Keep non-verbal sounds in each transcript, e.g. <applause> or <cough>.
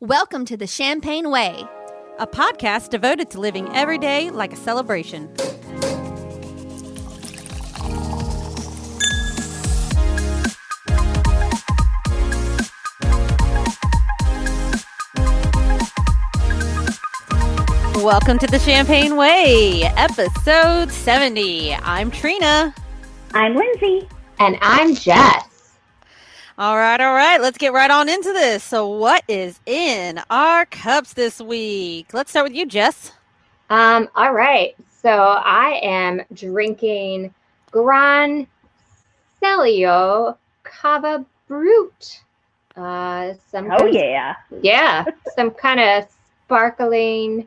Welcome to the Champagne Way. a podcast devoted to living every day like a celebration. Welcome to the Champagne Way, episode 70. I'm Trina. I'm Lindsay. And I'm Jess. All right, all right, let's get right on into this. So, what is in our cups this week? Let's start with you, Jess. Um, all right. So I am drinking Gran Celio Cava Brut. Uh, some Oh kind- yeah. yeah, some kind of sparkling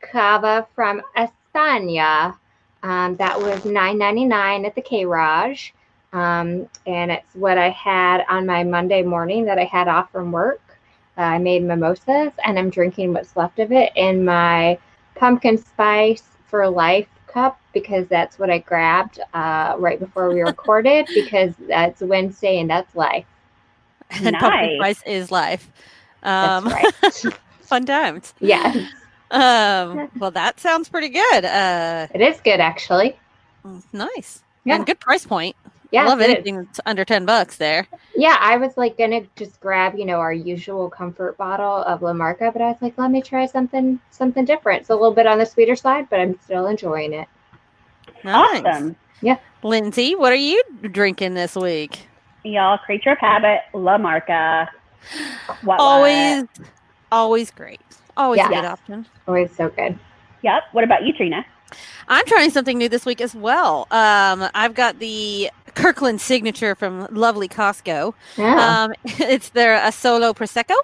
cava from España. Um, that was nine ninety nine at the K Raj. Um, and it's what I had on my Monday morning that I had off from work. Uh, I made mimosas and I'm drinking what's left of it in my pumpkin spice for life cup because that's what I grabbed uh, right before we <laughs> recorded because that's Wednesday and that's life. And pumpkin spice is life. That's Um, right. <laughs> fun times. yeah, Um, well, that sounds pretty good. Uh, it is good actually. nice. Yeah. And good price point. Yeah, Love it is. anything that's under 10 bucks there. Yeah, I was like gonna just grab, you know, our usual comfort bottle of La Marca, but I was like, let me try something something different. It's a little bit on the sweeter side, but I'm still enjoying it. Nice. Awesome. Lindsay, what are you drinking this week? Y'all, creature of habit, La Marca. What always, always great. Always Yeah. a good Yes. option. Always so good. Yep. What about you, Trina? I'm trying something new this week as well. Um, I've got the Kirkland signature from lovely Costco. Yeah. Um, <laughs> it's their Asolo prosecco,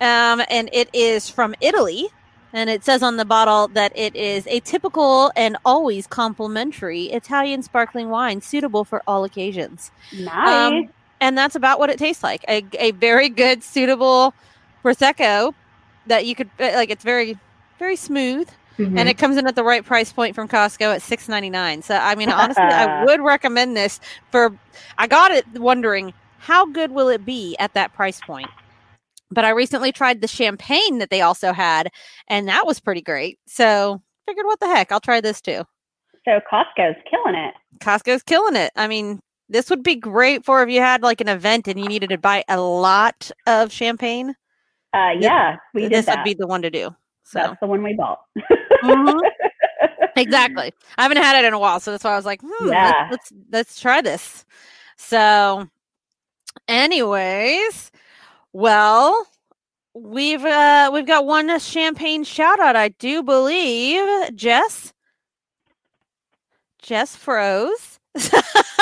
um, and it is from Italy. And it says on the bottle that it is a typical and always complimentary Italian sparkling wine suitable for all occasions. Nice. Um, and that's about what it tastes like a, a very good, suitable prosecco that you could like. It's very, very smooth, Mhm. and it comes in at the right price point from Costco at six ninety nine. So I mean, honestly, I <laughs> would recommend this for. I got it wondering how good will it be at that price point. But I recently tried the champagne that they also had, and that was pretty great. So figured, what the heck, I'll try this too. so Costco's killing it. Costco's killing it. I mean, this would be great for if you had like an event and you needed to buy a lot of champagne. Uh, yeah, we did this that. would be the one to do. So That's the one we bought. <laughs> Mhm. <laughs> exactly. I haven't had it in a while, so that's why I was like, hmm, let's- let's, let's try this. So, anyways, well, we've uh we've got one champagne shout out, I do believe. Jess. Jess froze.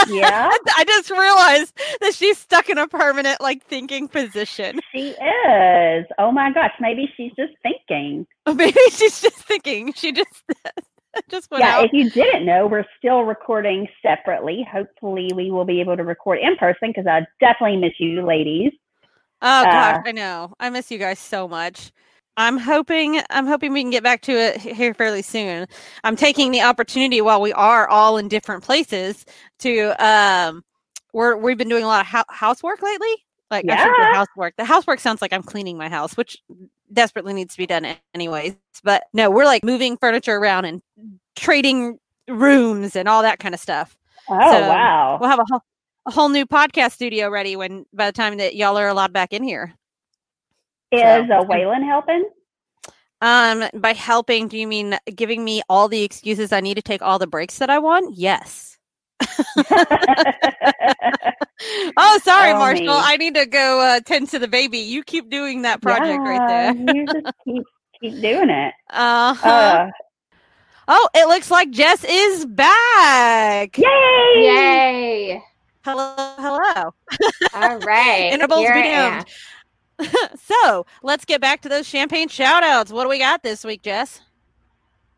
Yeah. <laughs> I just realized that she's stuck in a permanent like thinking position. she is. Oh my gosh. Maybe she's just thinking. Oh, <laughs> maybe she's just thinking. She just <laughs> just went yeah. out. If you didn't know, we're still recording separately. Hopefully, we will be able to record in person because I definitely miss you, ladies. Oh gosh, Uh, I know. I miss you guys so much. I'm hoping I'm hoping we can get back to it here fairly soon. I'm taking the opportunity while we are all in different places to um we're we've been doing a lot of hou- housework lately. Like I shouldn't housework. The housework sounds like I'm cleaning my house, which desperately needs to be done anyways. But no, we're like moving furniture around and trading rooms and all that kind of stuff. Oh So, wow. We'll have a whole a whole new podcast studio ready when by the time that y'all are allowed back in here. Is so- uh, Waylon helping? Um, by helping, do you mean giving me all the excuses I need to take all the breaks that I want? Yes. <laughs> oh, sorry, Oh, Marshall. me. I need to go uh, tend to the baby. You keep doing that project right there. You just <laughs> keep keep doing it. Uh-huh. Uh, oh, it looks like Jess is back. yay! Yay! Hello, hello. <laughs> All right. Intervals here be I am. damned. <laughs> so let's get back to those champagne shout outs. What do we got this week, Jess?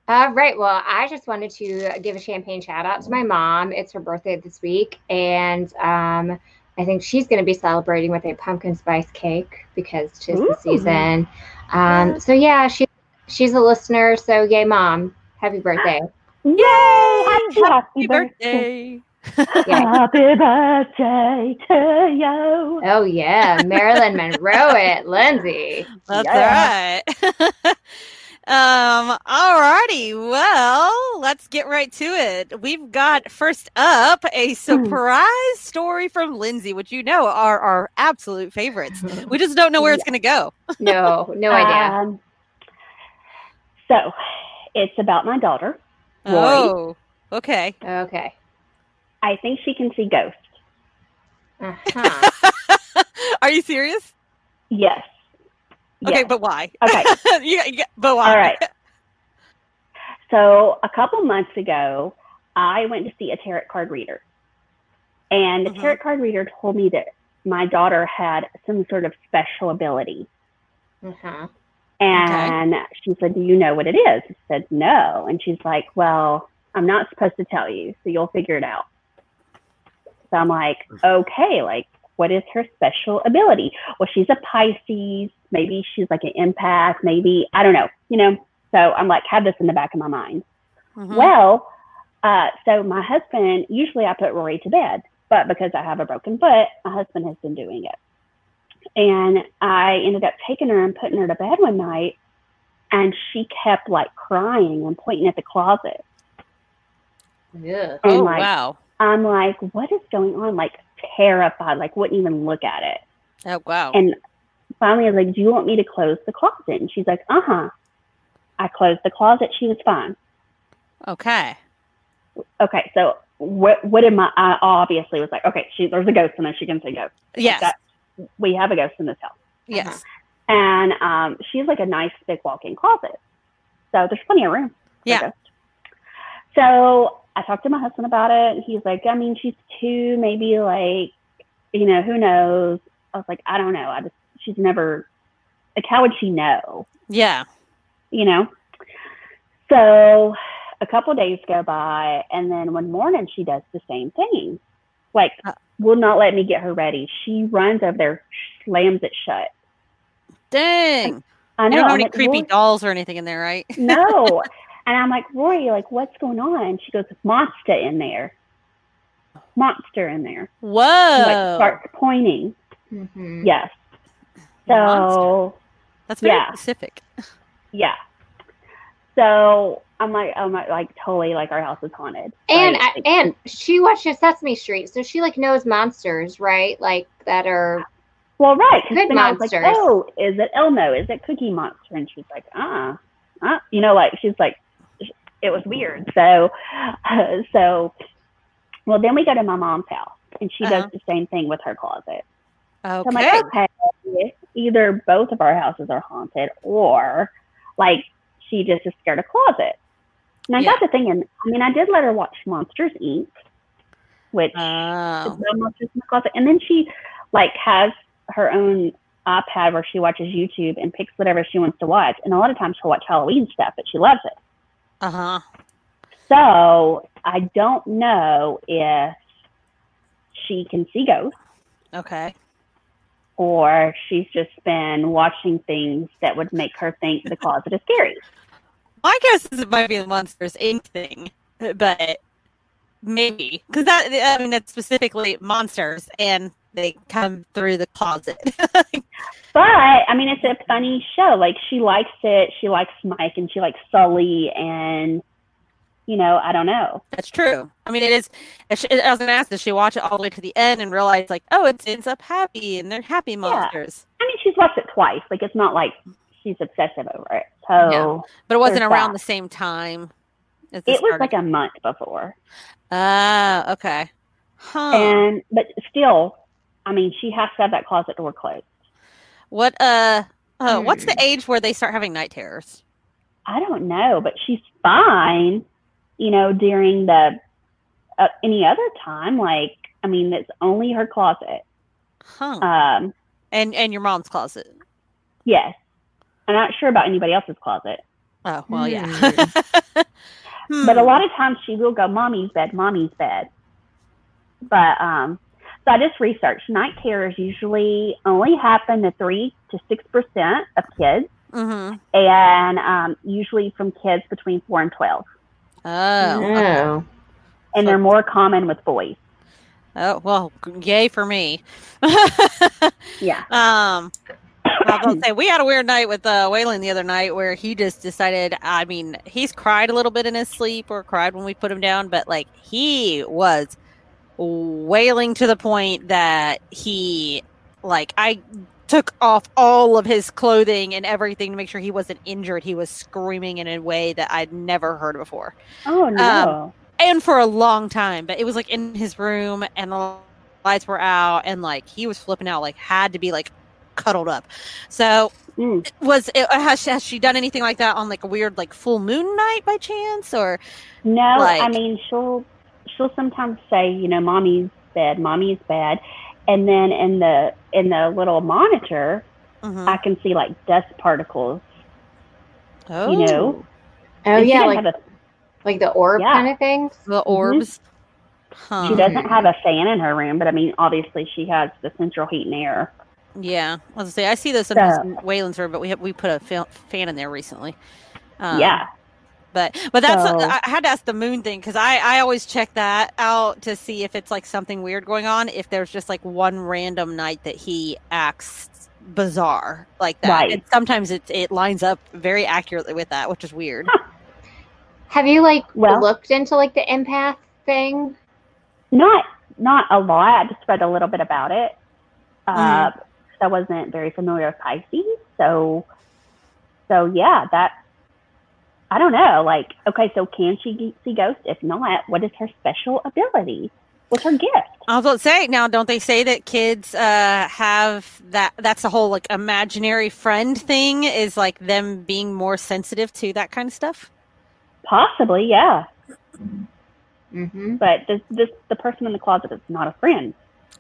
All right. Well, I just wanted to give a champagne shout out to my mom. It's her birthday this week, and um, I think she's going to be celebrating with a pumpkin spice cake because tis Ooh. the season. Um, so yeah, she she's a listener. So yay, mom! Happy birthday! Yay! Happy, happy Happy birthday. birthday. Yeah. Happy birthday to you. Oh yeah, Marilyn Monroe it, Lindsay. That's Yeah. right. <laughs> um, alrighty. Well, let's get right to it. We've got first up a surprise story from Lindsay, which you know are our absolute favorites. We just don't know where it's gonna go. No, no idea. Um, so, it's about my daughter. Rory. Oh, okay. Okay. I think she can see ghosts. Uh-huh. <laughs> Are you serious? Yes. Okay, Yes. but why? Okay. <laughs> you, you, but why? All right. So a couple months ago, I went to see a tarot card reader, and the Mhm. tarot card reader told me that my daughter had some sort of special ability. Uh-huh. And she said, "Do you know what it is?" I said, "No." And she's like, "Well, I'm not supposed to tell you, so you'll figure it out." So I'm like, "Okay, like what is her special ability?" Well, she's a Pisces. Maybe she's like an empath. Maybe I don't know. You know. So I'm like, have this in the back of my mind. Mhm. Well, uh, so my husband, usually I put Rory to bed, but because I have a broken foot, my husband has been doing it. And I ended up taking her and putting her to bed one night, and she kept like crying and pointing at the closet. Yeah. And oh like, wow. I'm like, what is going on? Like terrified, like wouldn't even look at it. Oh wow. And finally, I was like, do you want me to close the closet? And she's like, uh huh. I closed the closet. She was fine. okay. okay, so what what am I? I obviously was like, okay, she, there's a ghost in there. She can say ghost. Yes. That, we have a ghost in this house, yes. and um, she's like a nice big walk-in closet, so there's plenty of room. Yeah. So I talked to my husband about it, and he's like, I mean, she's two, maybe like, you know, who knows? I was like, I don't know. I just she's never like, how would she know? Yeah. you know. So a couple days go by, and then one morning she does the same thing. Like, Uh. will not let me get her ready. She runs over there, slams it shut. Dang. I You know. don't have I'm any like, creepy "Rory-" dolls or anything in there, right? No. <laughs> and I'm like, Rory, like, what's going on? And she goes, monster in there. Monster in there. She, Whoa. like starts pointing. Mhm. Yes. So Monster. That's very yeah. specific. yeah. So I'm like, I'm like, like totally like our house is haunted. And right? I, and she watches Sesame Street, so she like knows monsters, right? Like that are Well, right? Good then I was like, monsters. oh, is it Elmo? Is it Cookie Monster? And she's like, uh, uh, you know, like she's like, it was weird. So, uh, <laughs> so, well, then we go to my mom's house, and she Uh-huh. does the same thing with her closet. So I'm like, okay, either both of our houses are haunted, or like she just is scared of closet. And I got the thing thinking. I mean, I did let her watch Monsters Inc., which Oh. no monsters in the closet. And then she like has her own iPad where she watches YouTube and picks whatever she wants to watch. And a lot of times she'll watch Halloween stuff, but she loves it. Uh huh. So I don't know if she can see ghosts Okay. or she's just been watching things that would make her think the closet is scary. <laughs> My guess is it might be the Monsters Inc. thing, but maybe because that I mean that's specifically monsters and they come through the closet. <laughs> But I mean, it's a funny show. Like she likes it. She likes Mike and she likes Sully and. You know, I don't know. that's true. I mean, it is. I was gonna ask, does she watch it all the way to the end and realize like, oh, it ends up happy and they're happy monsters? I mean, she's watched it twice. Like it's not like she's obsessive over it. So Yeah. But it wasn't around that. the same time. It was like a month before. Ah, okay. Huh. And but still, I mean, she has to have that closet door closed. what? Uh. Uh, What's Hmm. the age where they start having night terrors? I don't know, but she's fine. You know, during the uh, any other time, like I mean, it's only her closet. Huh. Um, and and your mom's closet. yes, I'm not sure about anybody else's closet, Oh well, yeah. <laughs> <laughs> Hmm. but a Hmm. lot of times she will go, "Mommy's bed, mommy's bed." But um, so I just researched. Night terrors usually only happen to three to six percent of kids, Mm-hmm. and um, usually from kids between four and twelve. Oh. okay. Oh. and they're more common with boys. Oh well, yay for me. <laughs> Yeah. Um, I was gonna <laughs> say we had a weird night with uh, Waylon the other night where he just decided. I mean, he's cried a little bit in his sleep or cried when we put him down, but like he was wailing to the point that he like I took off all of his clothing and everything to make sure he wasn't injured. He was screaming in a way that I'd never heard before Oh no. and for a long time. But it was like in his room, and the lights were out, and like he was flipping out, like had to be like cuddled up. So Mm. was it, has, has she done anything like that on like a weird like full moon night by chance, or No, I mean she'll she'll sometimes say, you know, mommy's bad, mommy's bad, and then in the in the little monitor, Mhm. I can see like dust particles. oh, you know, Oh And yeah, like have a, like the orb Yeah. kind of things. the orbs. Huh. she doesn't have a fan in her room, but I mean, obviously she has the central heat and air. Yeah, I was gonna say I see those sometimes So- in Waylon's room, but we have we put a fan in there recently. Um, yeah, But but that's So- I had to ask the moon thing because I I always check that out to see if it's like something weird going on. If there's just like one random night that he acts bizarre like that, Right. and sometimes it it lines up very accurately with that, which is weird. Have you like Well- looked into like the empath thing? not not a lot. I just read a little bit about it. Uh, Mm-hmm. I wasn't very familiar with Pisces, so so yeah, that I don't know. Like, okay, so can she see ghosts? If not, what is her special ability? What's her gift? I was about to say now, don't they say that kids uh, have that? That's the whole like imaginary friend thing is like them being more sensitive to that kind of stuff. Possibly, yeah. Mm-hmm. But this this the person in the closet is not a friend.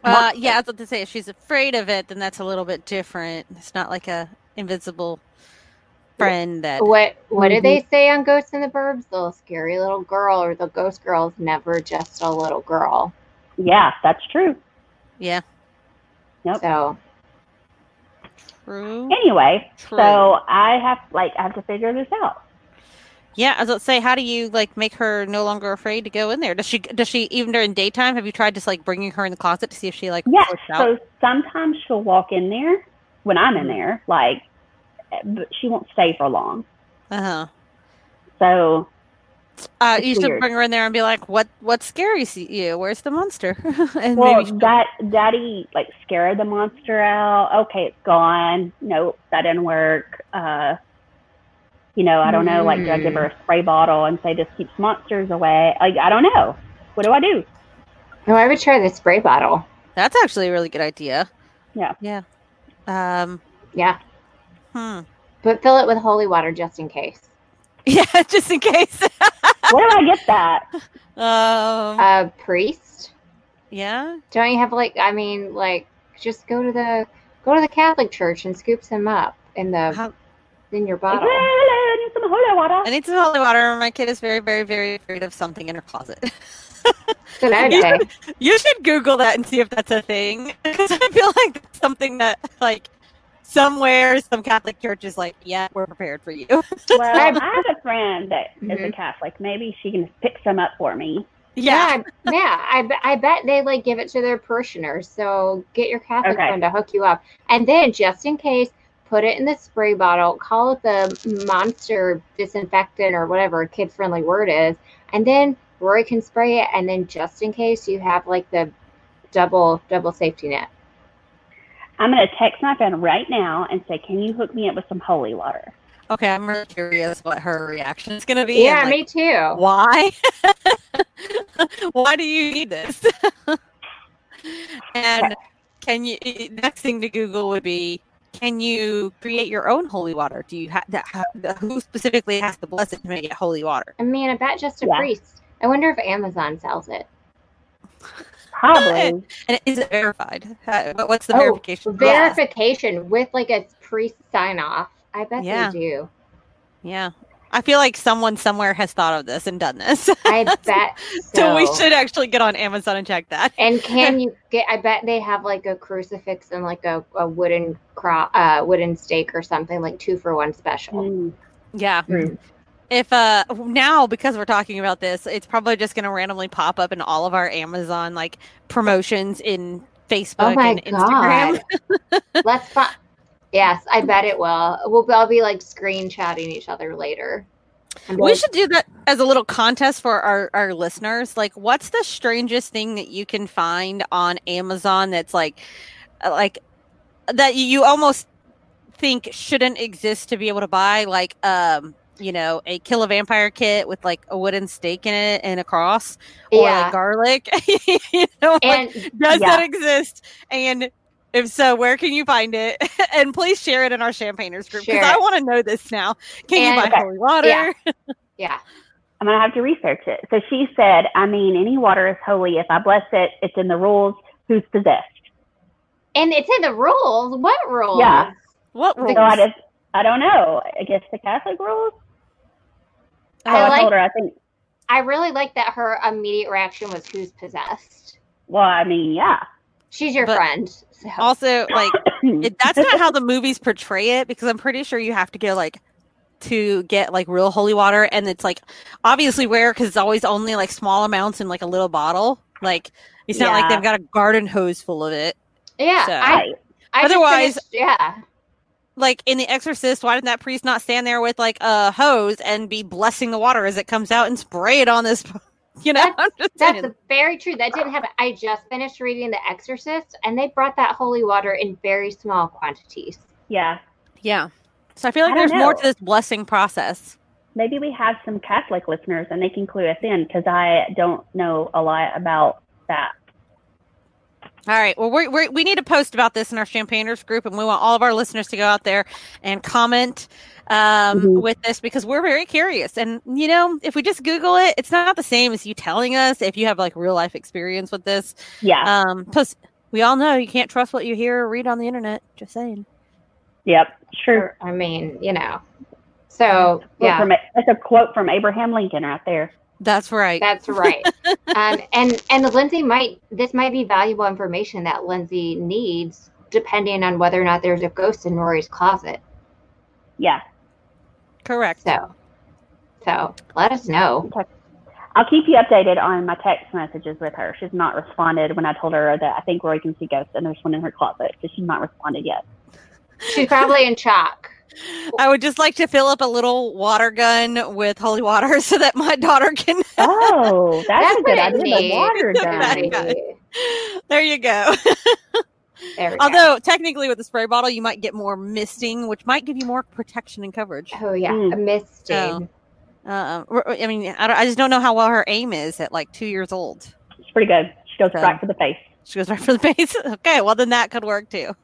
Uh, Monster. yeah, I was about to say if she's afraid of it, then that's a little bit different. It's not like a invisible friend that. What what do they say on Ghosts in the Burbs? The scary little girl or the ghost girl is never just a little girl. Yeah, that's true. Yeah, Nope. So true. Anyway, True. so I have like I have to figure this out. Yeah, as I was say, how do you like make her no longer afraid to go in there? Does she? Does she even during daytime? Have you tried just like bringing her in the closet to see if she like Yeah. So sometimes she'll walk in there when I'm Mm-hmm. in there, like, but she won't stay for long. Uh huh. So Uh, you should bring her in there and be like, "What? What scares you? Where's the monster?" <laughs> and well, maybe that daddy like scared the monster out. Okay, it's gone. Nope, that didn't work. Uh, you know, I don't know. Like, do I give her a spray bottle and say this keeps monsters away? Like, I don't know. What do I do? no, I would try the spray bottle. that's actually a really good idea. Yeah. Yeah. Um. Yeah. Hmm. But fill it with holy water just in case. <laughs> Yeah, just in case. Where do I get that? <laughs> um. A priest? yeah. Don't you have like I mean like just go to the go to the Catholic church and scoop some up in the How- in your bottle. I need some holy water. I need some holy water. My kid is very, very, very afraid of something in her closet. <laughs> That's You- say. You should Google that and see if that's a thing. <laughs> Because I feel like that's something that, like, somewhere some Catholic church is like, yeah, we're prepared for you. <laughs> Well, I have a friend that is a Mhm. Catholic. Maybe she can pick some up for me. Yeah, yeah. I, be- I bet they like give it to their parishioners. So get your Catholic Okay. friend to hook you up, and then just in case, put it in the spray bottle. Call it the monster disinfectant or whatever kid friendly word is, and then Rory can spray it. And then just in case, you have like the double double safety net. I'm going to text my friend right now and say, "Can you hook me up with some holy water?" Okay, I'm really curious what her reaction is going to be. Yeah, like, me too. Why? <laughs> Why do you need this? <laughs> and can you? Next thing to Google would be: Can you create your own holy water? Do you have that? Who specifically has to bless it to make it holy water? I mean, I bet just a Yeah. priest. I wonder if Amazon sells it. Probably. <laughs> And is it verified? Uh, What's the Oh, verification? Verification with like a priest sign off. I bet Yeah. they do. Yeah. I feel like someone somewhere has thought of this and done this. <laughs> I bet so. <laughs> so we should actually get on Amazon and check that. And can <laughs> you get? I bet they have like a crucifix and like a, a wooden cro- uh, wooden stake or something like two for one special. Mm. Yeah. Mm. if uh now because we're talking about this, it's probably just going to randomly pop up in all of our Amazon like promotions in Facebook Oh my and Instagram. Let's find. Yes, I bet it will. We'll all be like screenshotting each other later. And We like, should do that as a little contest for our, our listeners. Like, what's the strangest thing that you can find on Amazon that's like, uh, like that you almost think shouldn't exist to be able to buy? Like, um, you know, a kill a vampire kit with like a wooden stake in it and a cross, or Yeah. like garlic. <laughs> you know, like, And does Yeah. that exist? And if so, where can you find it? <laughs> and please share it in our champagners group because I want to know this now. Can you And- buy holy water? Yeah. <laughs> yeah, I'm gonna have to research it. So she said, I mean, any water is holy. If I bless it, it's in the rules. Who's possessed? and it's in the rules. What rules? Yeah. What rules? So I just, I don't know. I guess the Catholic rules. So I I, like- told her, I think. I really like that her immediate reaction was who's possessed. Well, I mean, yeah. She's your But- friend. So. also like <coughs> it, that's not how the movies portray it because i'm pretty sure you have to go like to get like real holy water and it's like obviously rare because it's always only like small amounts in like a little bottle. Like it's not like they've got a garden hose full of it. Yeah, so- I, I Otherwise- finished- yeah, like in the exorcist why didn't that priest not stand there with like a hose and be blessing the water as it comes out and spray it on this <laughs> you know I'm that's very true. That didn't happen. I just finished reading The Exorcist, and they brought that holy water in very small quantities. Yeah. yeah so i feel like I don't there's more to this blessing process Maybe we have some Catholic listeners and they can clue us in because I don't know a lot about that. All right. Well, we're, we're, we need to post about this in our Champagners group, and we want all of our listeners to go out there and comment um, Mhm. with this because we're very curious. And you know, if we just Google it, it's not the same as you telling us. If you have like real life experience with this, Yeah. um, plus we all know you can't trust what you hear or read on the internet. Just saying. yep. Sure. I mean, you know. So yeah, From, that's a quote from Abraham Lincoln right there. That's right. that's right. <laughs> um, and and Lindsay might this might be valuable information that Lindsay needs, depending on whether or not there's a ghost in Rory's closet. Yeah. Correct. So, so let us know. I'll keep you updated on my text messages with her. She's not responded when I told her that I think Rory can see ghosts and there's one in her closet. So she's not responded yet. She's probably in shock. I would just like to fill up a little water gun with holy water <laughs> so that my daughter can. <laughs> Oh, that's, a good pretty idea. The water <laughs> Very gun. there you go. There we go. Although technically with the spray bottle, you might get more misting, which might give you more protection and coverage. Oh yeah, Mm. a misting. Oh. Uh, I mean, I, don't, I just don't know how well her aim is at like two years old. It's pretty good. She goes So- right for the face. She goes right for the base. Okay, well then that could work too.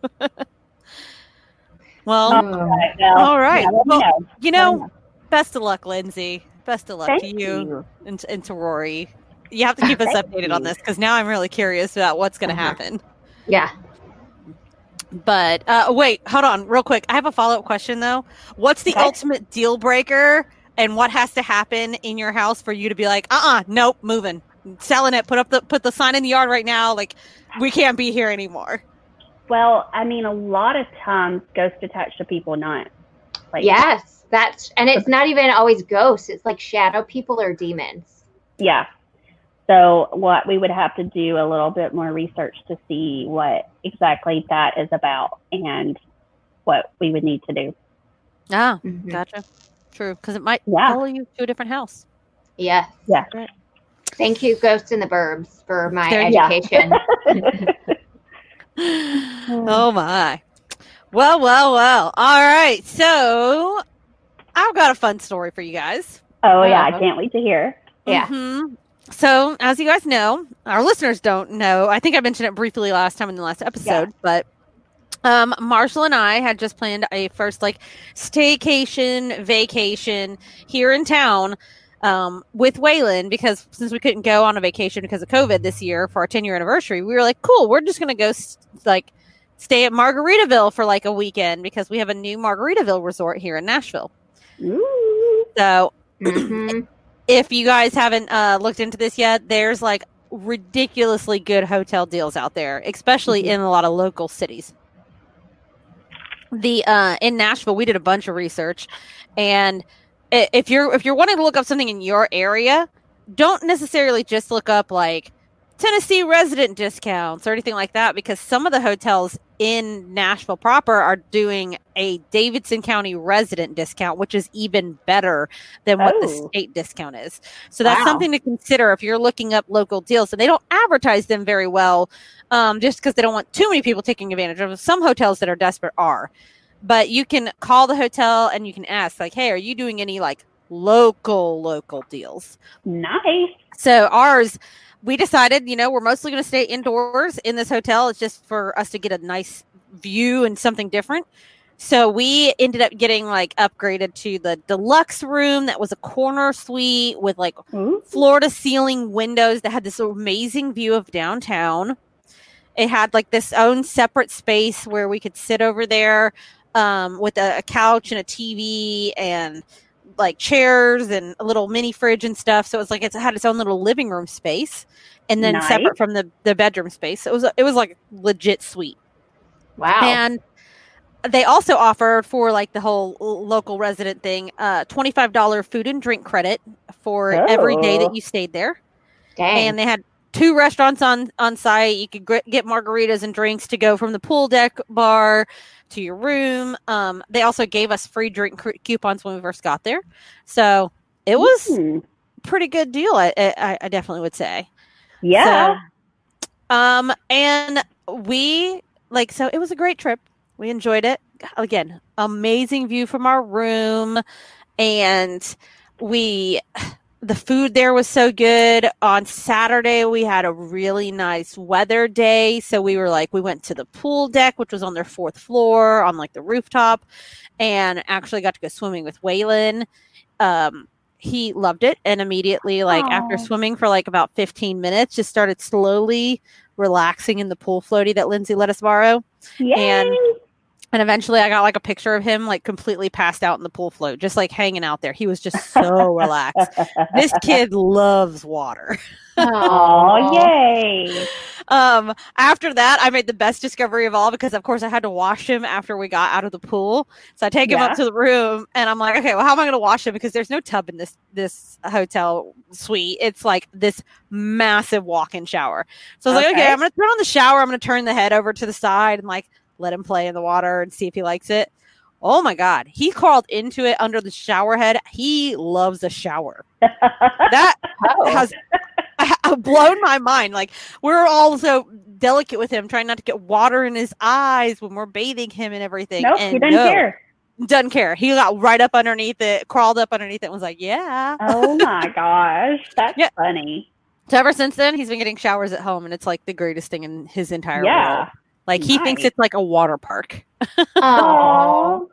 Well, Oh, Oh. Well, all right. yeah, Well, know. you know, know. best of luck, Lindsay. Best of luck Thank to you, you. And, and to Rory. You have to keep us <laughs> Thank updated on this because now I'm really curious about what's going to Uh-huh. happen. Yeah. But uh, wait, hold on, real quick. I have a follow up question though. What's the Okay. ultimate deal breaker, and what has to happen in your house for you to be like, uh, uh nope, moving, selling it, put up the put the sign in the yard right now. Like, we can't be here anymore. Well, I mean, a lot of times ghosts attach to people, not like Yes, that's and it's not even always ghosts. It's like shadow people or demons. Yeah. So what we would have to do a little bit more research to see what exactly that is about and what we would need to do. Ah, Mhm. gotcha. True, because it might Yeah. follow you to a different house. Yes. Yeah. Right. Thank you, Ghosts in the Burbs, for my There you- education. <laughs> oh my. Well, well, well. All right. So I've got a fun story for you guys. Oh yeah, I Uh-huh. can't wait to hear. Yeah. Mhm. So, as you guys know, our listeners don't know. I think I mentioned it briefly last time in the last episode, but um, Marshall and I had just planned a first like staycation vacation here in town um, with Waylon because since we couldn't go on a vacation because of COVID this year for our 10 year anniversary, we were like, cool, we're just going to go s- like stay at Margaritaville for like a weekend because we have a new Margaritaville resort here in Nashville. Ooh. So, Mhm. <clears throat> if you guys haven't uh, looked into this yet, there's like ridiculously good hotel deals out there, especially Mhm. in a lot of local cities. The uh, in Nashville, we did a bunch of research, and i- if you're if you're wanting to look up something in your area, don't necessarily just look up like Tennessee resident discounts or anything like that because some of the hotels in Nashville proper are doing a Davidson County resident discount, which is even better than what the Oh. state discount is. So that's Wow. something to consider if you're looking up local deals. And they don't advertise them very well um, just because they don't want too many people taking advantage of them. Some hotels that are desperate are. But you can call the hotel and you can ask, like, hey, are you doing any like local, local deals? Nice. So ours, we decided, you know, we're mostly going to stay indoors in this hotel. It's just for us to get a nice view and something different. So we ended up getting like upgraded to the deluxe room that was a corner suite with like Ooh. floor to ceiling windows that had this amazing view of downtown. It had like this own separate space where we could sit over there um, with a, a couch and a TV and like chairs and a little mini fridge and stuff. So it was like it's, it had its own little living room space, and then Nice. separate from the the bedroom space. So it was it was like legit suite. Wow. And they also offered for like the whole local resident thing, uh, twenty five dollar food and drink credit for every day Oh. that you stayed there Dang. and they had two restaurants on on site. You could get margaritas and drinks to go from the pool deck bar to your room. Um, they also gave us free drink cou- coupons when we first got there, so it was a pretty good deal. I, I, I definitely would say. Yeah. So, um, and we like so it was a great trip. We enjoyed it. Again, amazing view from our room, and we the food there was so good. On Saturday, we had a really nice weather day, so we were like we went to the pool deck, which was on their fourth floor on like the rooftop, and actually got to go swimming with Waylon. Um, he loved it and immediately like after swimming for like about 15 minutes just started slowly relaxing in the pool floaty that lindsay let us borrow Yay. and- and eventually i got like a picture of him like completely passed out in the pool float just like hanging out there. He was just so <laughs> relaxed. This kid loves water. Oh, yay. um after that i made the best discovery of all because of course i had to wash him after we got out of the pool. So i take him up to the room and i'm like okay well how am i going to wash him? Because there's no tub in this this hotel suite. It's like this massive walk-in shower. So i was like okay Okay. i'm going to turn on the shower. I'm going to turn the head over to the side and like let him play in the water and see if he likes it oh my god he crawled into it under the shower head he loves a shower <laughs> that Oh. has <laughs> blown my mind. Like we're all so delicate with him, trying not to get water in his eyes when we're bathing him and everything. nope, and he doesn't no, care. Doesn't care. He got right up underneath it, crawled up underneath it, and was like, "Yeah." Oh my <laughs> gosh. That's Yeah. funny. So ever since then, he's been getting showers at home, and it's like the greatest thing in his entire life. Yeah. world. Like he thinks it's like a water park. <laughs> Aw. <laughs>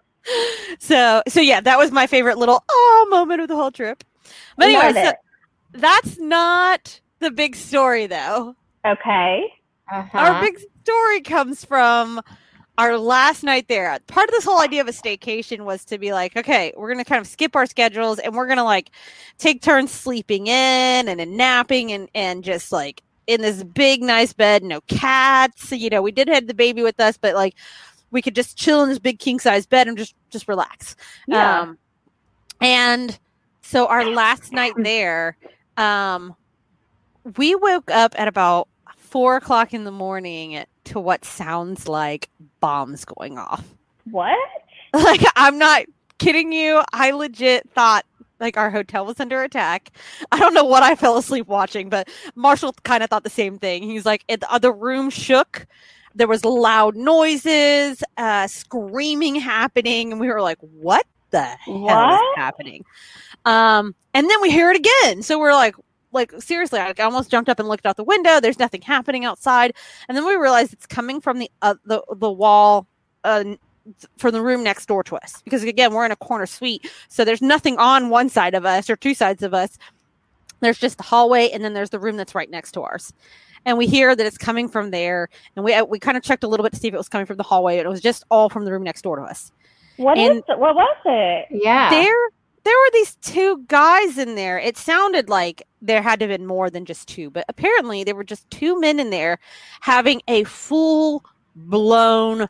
So, so yeah, that was my favorite little oh moment of the whole trip. But anyway, so that's not the big story, though. Okay. Uh-huh. Our big story comes from our last night there. Part of this whole idea of a staycation was to be like, okay, we're going to kind of skip our schedules and we're going to like take turns sleeping in and then napping and, and just like in this big, nice bed, no cats. You know, we did have the baby with us, but like we could just chill in this big king size bed and just, just relax. Yeah. Um, and so our last night <laughs> there, um, we woke up at about four o'clock in the morning to what sounds like bombs going off. what? <laughs> Like, I'm not kidding you. I legit thought like our hotel was under attack. I don't know what I fell asleep watching, but Marshall kind of thought the same thing. He's like, it, the room shook. There was loud noises, uh, screaming happening, and we were like, "What the hell is happening?" Um, and then we hear it again. So we're like, like seriously, I almost jumped up and looked out the window. There's nothing happening outside, and then we realize it's coming from the uh, the the wall uh, for the room next door to us. Because again, we're in a corner suite, so there's nothing on one side of us or two sides of us. There's just the hallway, and then there's the room that's right next to ours. And we hear that it's coming from there, and we uh, we kind of checked a little bit to see if it was coming from the hallway, and it was just all from the room next door to us. What is And- it? What was it? Yeah. There there were these two guys in there. It sounded like there had to have been more than just two, but apparently there were just two men in there having a full blown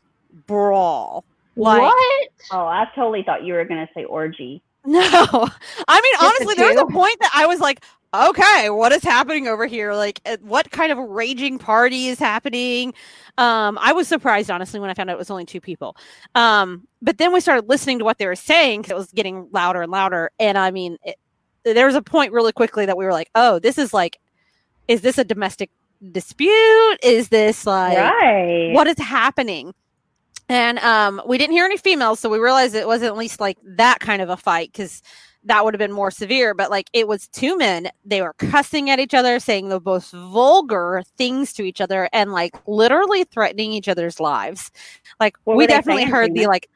brawl. Like what? Oh, I totally thought you were going to say orgy. <laughs> No, I mean the honestly, there was a point that I was like, okay, what is happening over here? Like, what kind of raging party is happening? Um, I was surprised honestly when I found out it was only two people. Um, but then we started listening to what they were saying because it was getting louder and louder. And I mean, it, there was a point really quickly that we were like, oh, this is like, is this a domestic dispute? Is this like right. what is happening? And um, we didn't hear any females, so we realized it wasn't at least like that kind of a fight because that would have been more severe. But like it was two men, they were cussing at each other, saying the most vulgar things to each other, and like literally threatening each other's lives. Like What we definitely heard the like.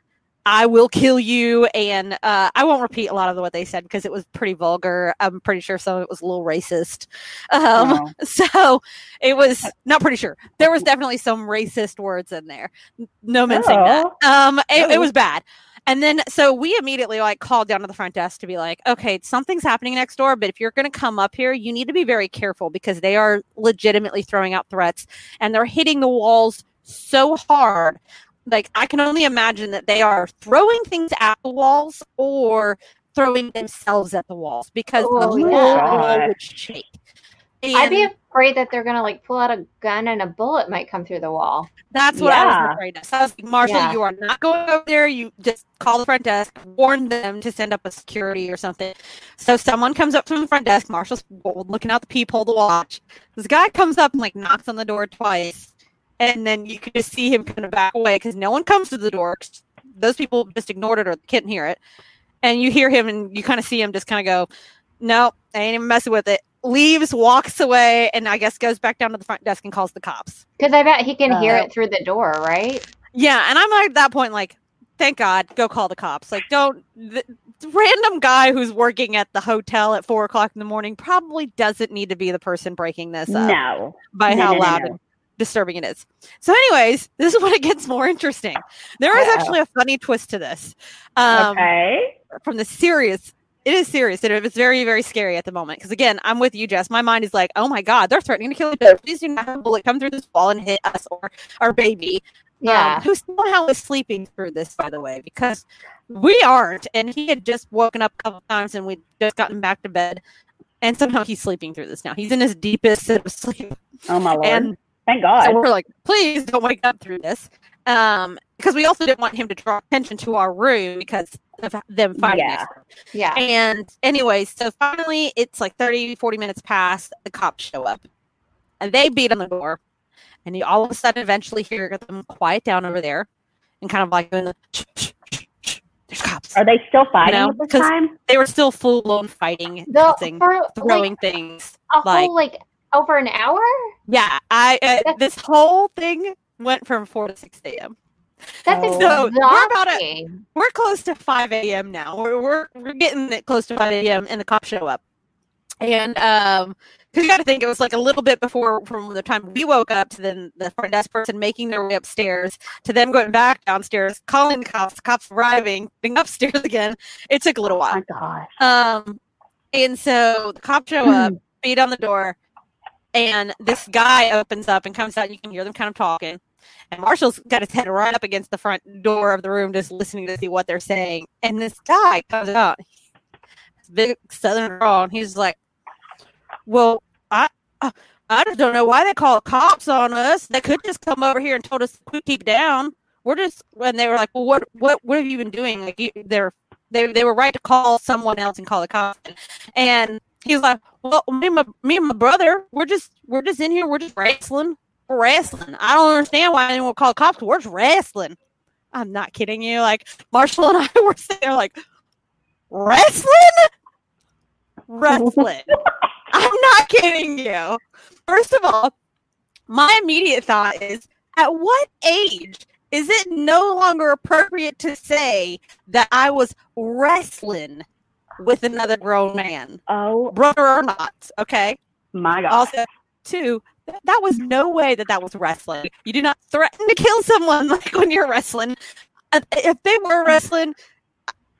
I will kill you, and uh, I won't repeat a lot of what they said because it was pretty vulgar. I'm pretty sure some of it was a little racist. Um, No. <laughs> so it was not pretty sure. There was definitely some racist words in there. No mincing that. Um, it, it Oh. was bad. And then so we immediately like called down to the front desk to be like, okay, something's happening next door, but if you're going to come up here, you need to be very careful because they are legitimately throwing out threats and they're hitting the walls so hard. Like I can only imagine that they are throwing things at the walls or throwing themselves at the walls because the Oh, yeah. wall would shake. I'd be afraid that they're gonna like pull out a gun and a bullet might come through the wall. That's what I was afraid of. So I was like, Marshall, Yeah. you are not going over there. You just call the front desk, warn them to send up a security or something. So someone comes up from the front desk. Marshall's looking out the peephole to watch. This guy comes up and like knocks on the door twice, and then you can just see him kind of back away because no one comes to the door. 'cause Those people just ignored it or couldn't hear it. And you hear him and you kind of see him just kind of go, "No, I ain't even messing with it." Leaves, walks away, and I guess goes back down to the front desk and calls the cops. Because I bet he can hear Uh, it through the door, right? Yeah, and I'm at that point like, thank God, go call the cops. Like, don't the, the random guy who's working at the hotel at four o'clock in the morning probably doesn't need to be the person breaking this up No. by No, how no, no, loud no. Disturbing it is. So, anyways, <laughs> this is when it gets more interesting. There is actually a funny twist to this. Um, okay. from the serious it is serious and it's very very scary at the moment because again i'm with you jess my mind is like oh my god they're threatening to kill each other please do not have a bullet come through this wall and hit us or our baby Yeah. um, who somehow is sleeping through this by the way because we aren't and he had just woken up a couple times and we'd just gotten back to bed and somehow he's sleeping through this now he's in his deepest <laughs> sleep Oh my lord. and Thank God. so we're like, please don't wake up through this. Um, because we also didn't want him to draw attention to our room because of them fighting. Yeah. next yeah. And anyways, so finally it's like 30, 40 minutes past, the cops show up and they beat on the door. And you all of a sudden eventually hear them quiet down over there and kind of like doing the shh, shh, shh, shh, there's cops. Are they still fighting know, at this 'cause- time? They were still full blown fighting, The, cussing, for throwing like things. a like- whole like over an hour. Yeah, I uh, this whole thing went from four to six a.m. That's Oh. So, we're about exhausting. we're close to 5 a.m. now. We're, we're, we're getting it close to 5 a.m. and the cops show up. And um, because you got to think it was like a little bit before from the time we woke up to then the front desk person making their way upstairs to them going back downstairs, calling the cops, cops arriving, being upstairs <laughs> again. It took a little Oh while. my gosh. Um, and so the cops show up, <clears throat> beat on the door, and this guy opens up and comes out. and You can hear them kind of talking. And Marshall's got his head right up against the front door of the room, just listening to see what they're saying. And this guy comes out, big southern drawl, and he's like, "Well, I, I, I just don't know why they call cops on us. They could just come over here and told us to keep down. We're just." And they were like, "Well, what, what, what have you been doing? Like, you, they're they they were right to call someone else and call the cops." And he was like, "Well, me and my me and my brother, we're just we're just in here, we're just wrestling, we're wrestling. I don't understand why anyone would call cops. We're just wrestling." I'm not kidding you. Like Marshall and I <laughs> were sitting there, like wrestling, wrestling. <laughs> I'm not kidding you. First of all, my immediate thought is, at what age is it no longer appropriate to say that I was wrestling with another grown man, Oh brother or not? Okay. my God. Also, two, th- that was no way that that was wrestling. You do not threaten to kill someone <laughs> like when you're wrestling. Uh, If they were wrestling,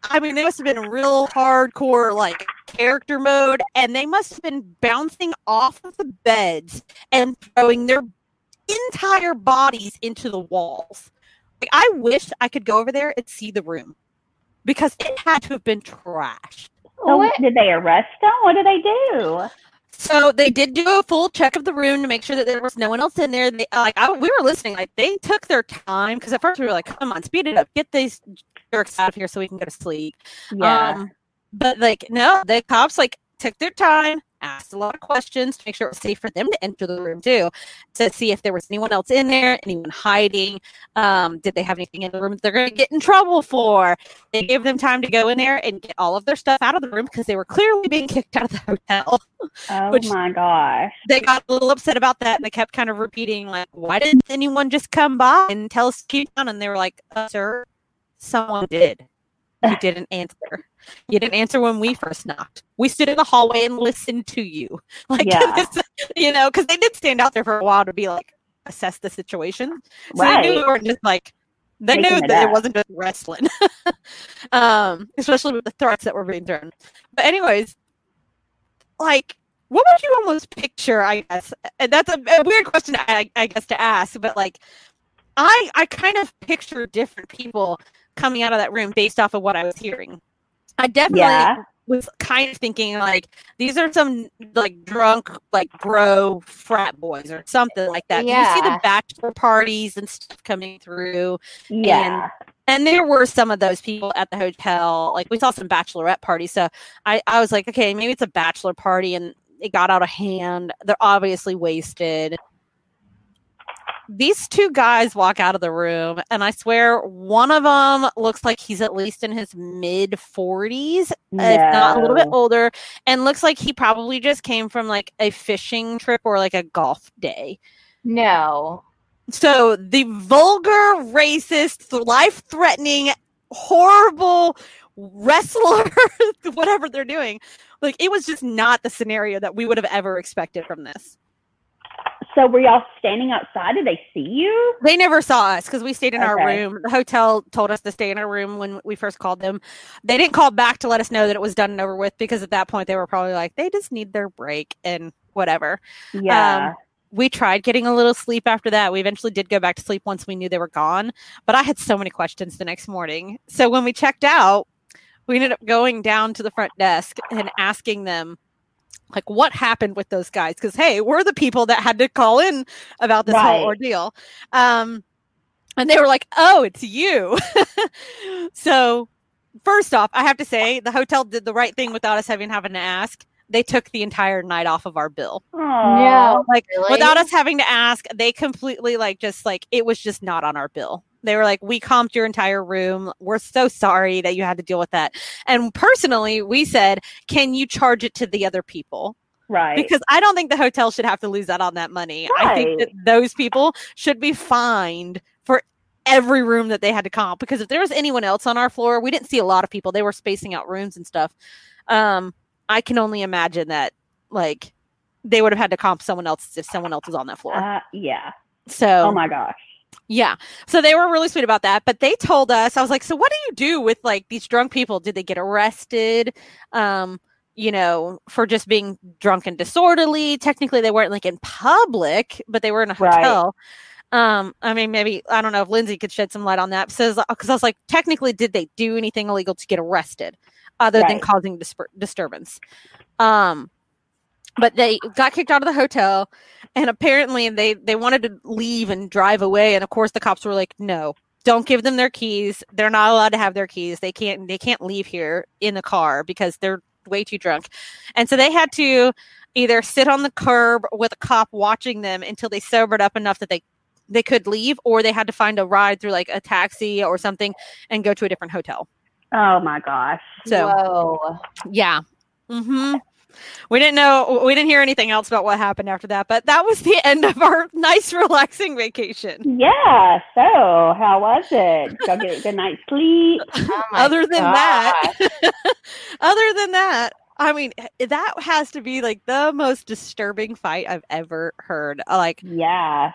I mean, they must have been real hardcore, like character mode, and they must have been bouncing off of the beds and throwing their entire bodies into the walls. Like, I wish I could go over there and see the room because it had to have been trashed. So What? did they arrest them? What did they do? So they did do a full check of the room to make sure that there was no one else in there. They like I, we were listening, like they took their time because at first we were like, "Come on, speed it up, get these jerks out of here so we can go to sleep." Yeah. Um, but like, no, the cops like took their time, asked a lot of questions to make sure it was safe for them to enter the room too, to see if there was anyone else in there, anyone hiding. Um, did they have anything in the room that they're going to get in trouble for? They gave them time to go in there and get all of their stuff out of the room because they were clearly being kicked out of the <laughs> hotel. oh which- my gosh. they got a little upset about that and they kept kind of repeating like why didn't anyone just come by and tell us to keep down and they were like uh, sir someone did you didn't answer. You didn't answer when we first knocked. We stood in the hallway and listened to you. <laughs> Like Yeah. this- you know because they did stand out there for a while to be like assess the situation. So right. they knew we weren't just like they Making knew it that up. it wasn't just wrestling. <laughs> Um especially with the threats that were being thrown. But anyways like what would you almost picture i guess? And that's a, a weird question I, I guess to ask but like i i kind of picture different people coming out of that room based off of what i was hearing i definitely Yeah. was kind of thinking like these are some like drunk like bro frat boys or something like that. Yeah. You see the bachelor parties and stuff coming through, Yeah. and there were some of those people at the hotel. Like we saw some bachelorette parties, so I I was like, okay, maybe it's a bachelor party and it got out of hand. They're obviously wasted. These two guys walk out of the room, and I swear one of them looks like he's at least in his mid 40s, if not a little bit older, and looks like he probably just came from like a fishing trip or like a golf day. No. So the vulgar, racist, life threatening, horrible wrestler, <laughs> whatever they're doing, like it was just not the scenario that we would have ever expected from this. So were y'all standing outside? Did they see you? They never saw us because we stayed in our room. The hotel told us to stay in our room when we first called them. They didn't call back to let us know that it was done and over with because at that point they were probably like, they just need their break and whatever. Yeah. Um, we tried getting a little sleep after that. We eventually did go back to sleep once we knew they were gone, but I had so many questions the next morning. So when we checked out, we ended up going down to the front desk and asking them like what happened with those guys because hey we're the people that had to call in about this Right. whole ordeal um and they were like oh it's you <laughs> so first off i have to say the hotel did the right thing without us having having to ask they took the entire night off of our bill Aw. No. like Really? without us having to ask they completely like just like it was just not on our bill they were like we comped your entire room. We're so sorry that you had to deal with that. And personally we said can you charge it to the other people? Right. because i don't think the hotel should have to lose out on that money. I think that those people should be fined for every room that they had to comp. Because if there was anyone else on our floor we didn't see a lot of people. They were spacing out rooms and stuff. Um i can only imagine that like they would have had to comp someone else if someone else was on that floor. Uh, yeah. so Oh my gosh. Yeah. So they were really sweet about that. But they told us, I was like, so what do you do with like these drunk people? Did they get arrested? Um, you know, for just being drunk and disorderly. Technically they weren't like in public, but they were in a Right. hotel. Um, I mean, maybe I don't know if Lindsey could shed some light on that. Says because I was like, technically, did they do anything illegal to get arrested, other than causing disturbance? Um, but they got kicked out of the hotel and apparently they they wanted to leave and drive away and of course the cops were like no don't give them their keys they're not allowed to have their keys they can't they can't leave here in the car because they're way too drunk and so they had to either sit on the curb with a cop watching them until they sobered up enough that they they could leave or they had to find a ride through like a taxi or something and go to a different hotel Oh my gosh. so Whoa. yeah. hmm We didn't know. We didn't hear anything else about what happened after that. But that was the <laughs> end of our nice, relaxing vacation. Yeah. So how was it? Go get a good night's sleep. <laughs> Oh Other than that, <laughs> other than that, I mean, that has to be like the most disturbing fight I've ever heard. Uh, Like Yeah.